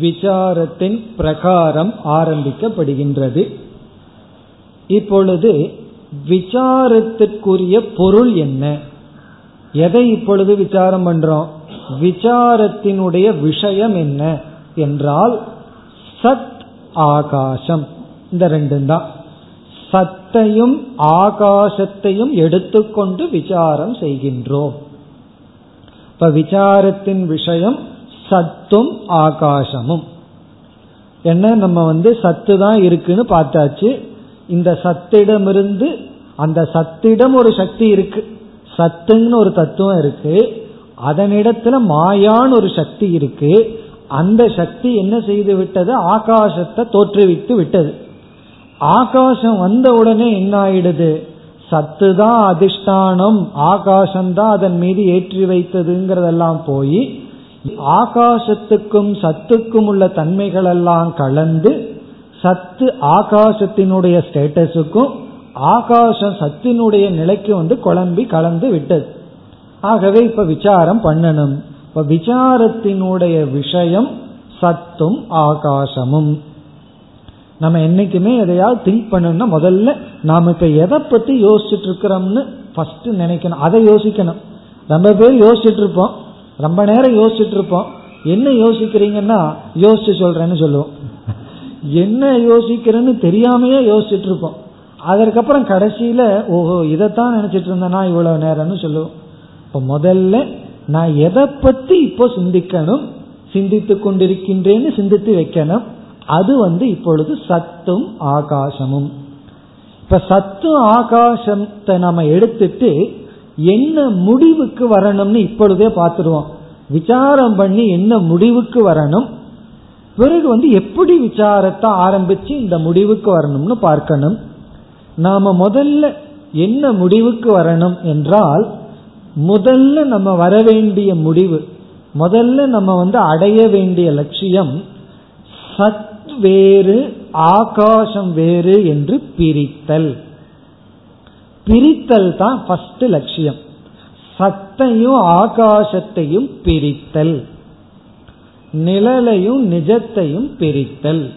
விசாரத்தின் பிரகாரம் ஆரம்பிக்கப்படுகின்றது இப்பொழுது விசாரத்திற்குரிய பொருள் என்ன? எதை இப்பொழுது விசாரம் பண்றோம்? விசாரத்தினுடைய விஷயம் என்ன என்றால் சத் ஆகாசம். இந்த ரெண்டும் தான். சத்தையும் ஆகாசத்தையும் எடுத்துக்கொண்டு விசாரம் செய்கின்றோம். இப்ப விசாரத்தின் விஷயம் சத்தும் ஆகாசமும். என்ன? நம்ம வந்து சத்து தான் இருக்குன்னு பார்த்தாச்சு. இந்த சத்திடமிருந்து அந்த சத்திடம் ஒரு சக்தி இருக்கு. சத்துன்னு ஒரு தத்துவம் இருக்கு. அதனிடத்துல மாயான்னு ஒரு சக்தி இருக்கு. அந்த சக்தி என்ன செய்து விட்டது? ஆகாசத்தை தோற்றுவித்து விட்டது. ஆகாசம் வந்த உடனே என்ன ஆயிடுது? சத்து தான் அதிஷ்டானம். ஆகாசம்தான் அதன் மீது ஏற்றி வைத்ததுங்கிறதெல்லாம் போய் ஆகாசத்துக்கும் சத்துக்கும் உள்ள தன்மைகள் எல்லாம் கலந்து சத்து ஆகாசத்தினுடைய ஸ்டேட்டஸுக்கும் ஆகாசம் சத்தினுடைய நிலைக்கு வந்து குழம்பி கலந்து விட்டது. ஆகவே இப்ப விசாரம் பண்ணணும். இப்ப விசாரத்தினுடைய விஷயம் சத்தும் ஆகாசமும். நம்ம என்னைக்குமே எதையாவது திங்க் பண்ணணும்னா முதல்ல நாம இப்ப எதை பத்தி யோசிச்சுட்டு இருக்கிறோம்னு ஃபர்ஸ்ட் நினைக்கணும். அதை யோசிக்கணும். ரொம்ப பேர் யோசிச்சுட்டு இருப்போம். ரொம்ப நேரம் யோசிச்சுட்டு இருப்போம். என்ன யோசிக்கிறீங்கன்னா யோசிச்சு சொல்றேன்னு சொல்லுவோம். என்ன யோசிக்கிறேன்னு தெரியாமையே யோசிச்சுட்டு இருப்போம் அதற்கப்புறம் கடைசியில ஓஹோ இதைத்தான் நினைச்சிட்டு இருந்தேனா இவ்வளவு நேரம்னு சொல்லுவோம். இப்ப முதல்ல நான் எதை பத்தி இப்போ சிந்திக்கணும் சிந்தித்து கொண்டிருக்கின்றேன்னு சிந்தித்து வைக்கணும். அது வந்து இப்பொழுது சத்தும் ஆகாசமும். இப்ப சத்து ஆகாசத்தை நம்ம எடுத்துட்டு என்ன முடிவுக்கு வரணும்னு இப்பொழுதே பார்த்துருவோம் விசாரம் பண்ணி என்ன முடிவுக்கு வரணும் பிறகு வந்து எப்படி விசாரத்தை ஆரம்பிச்சு இந்த முடிவுக்கு வரணும்னு பார்க்கணும். நாம முதல்ல என்ன முடிவுக்கு வரணும் என்றால் முதல்ல நம்ம வர வேண்டிய முடிவு முதல்ல நம்ம வந்து அடைய வேண்டிய லட்சியம் சத் வேறு ஆகாசம் வேறு என்று பிரித்தல். பிரித்தல் தான் ஃபர்ஸ்ட் லட்சியம். சத்தையும் ஆகாசத்தையும் பிரித்தல். நிழலையும் நிஜத்தையும் பிரித்தல்.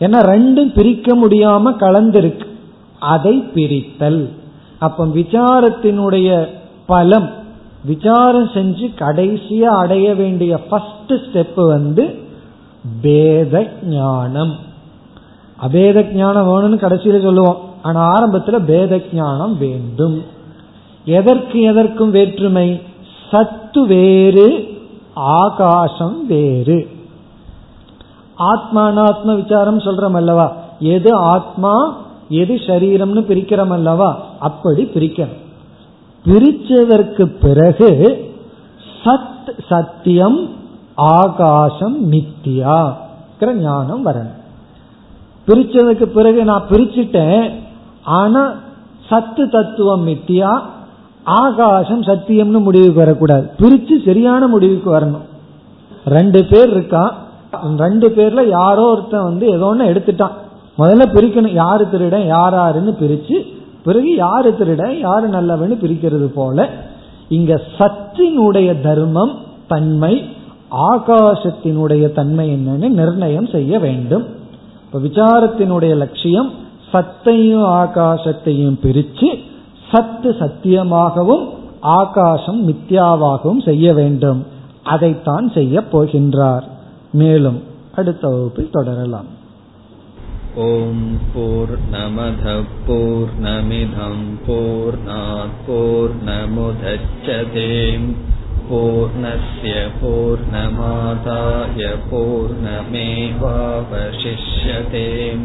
ஏன்னா ரெண்டும் பிரிக்க முடியாம கலந்திருக்கு. அதை பிரித்தல். அப்ப விசாரத்தினுடைய பலம் விசாரம் செஞ்சு கடைசியா அடைய வேண்டிய ஃபர்ஸ்ட் ஸ்டெப் வந்து பேத ஞானம் அபேத ஞானம் வேணும்னு கடைசியில சொல்லுவோம். ஆனா ஆரம்பத்துல பேத ஞானம் வேண்டும். எதற்கு எதற்கும் வேற்றுமை? சத்து வேறு ஆகாசம் வேறு. ஆத்மானாத்ம விசாரம் சொல்றோம் அல்லவா எது ஆத்மா எது சரீரம்னு பிரிக்கிறோம் அல்லவா அப்படி பிரிக்கணும். பிரிச்சதற்கு பிறகு சத் சத்தியம் ஆகாசம் மித்தியா ஞானம் வரணும். பிரிச்சதுக்கு பிறகு நான் பிரிச்சுட்டேன் ஆனா சத்து தத்துவம் மித்தியா ஆகாசம் சத்தியம்னு முடிவுக்கு வரக்கூடாது. பிரிச்சு சரியான முடிவுக்கு வரணும். ரெண்டு பேர் இருக்கான் ரெண்டு பேர்ல யாரோ ஒருத்தன் வந்து ஏதோ ஒன்று எடுத்துட்டான். முதல்ல பிரிக்கணும். யாரு திருடன் யாராருன்னு பிரிச்சு பிறகு யாரு திருடன் யாரு நல்லவன்னு பிரிக்கிறது போல இங்க சத்தினுடைய தர்மம் தன்மை ஆகாசத்தினுடைய தன்மை என்னன்னு நிர்ணயம் செய்ய வேண்டும். இப்ப விசாரத்தினுடைய லட்சியம் சத்தையும் ஆகாசத்தையும் பிரிச்சு சத்து சத்தியமாகவும் ஆகாசம் மித்யாவாகவும் செய்ய வேண்டும். அதைத்தான் செய்ய போகின்றார். மேலும் அடுத்த வகுப்பில் தொடரலாம். ஓம் போர் நமத போர் நமிதம் போர் போர் நமுதச்சதேம் பூர்ணய பூர்ணமாதாய பூர்ணமேவாவசிஷ்யதேம்.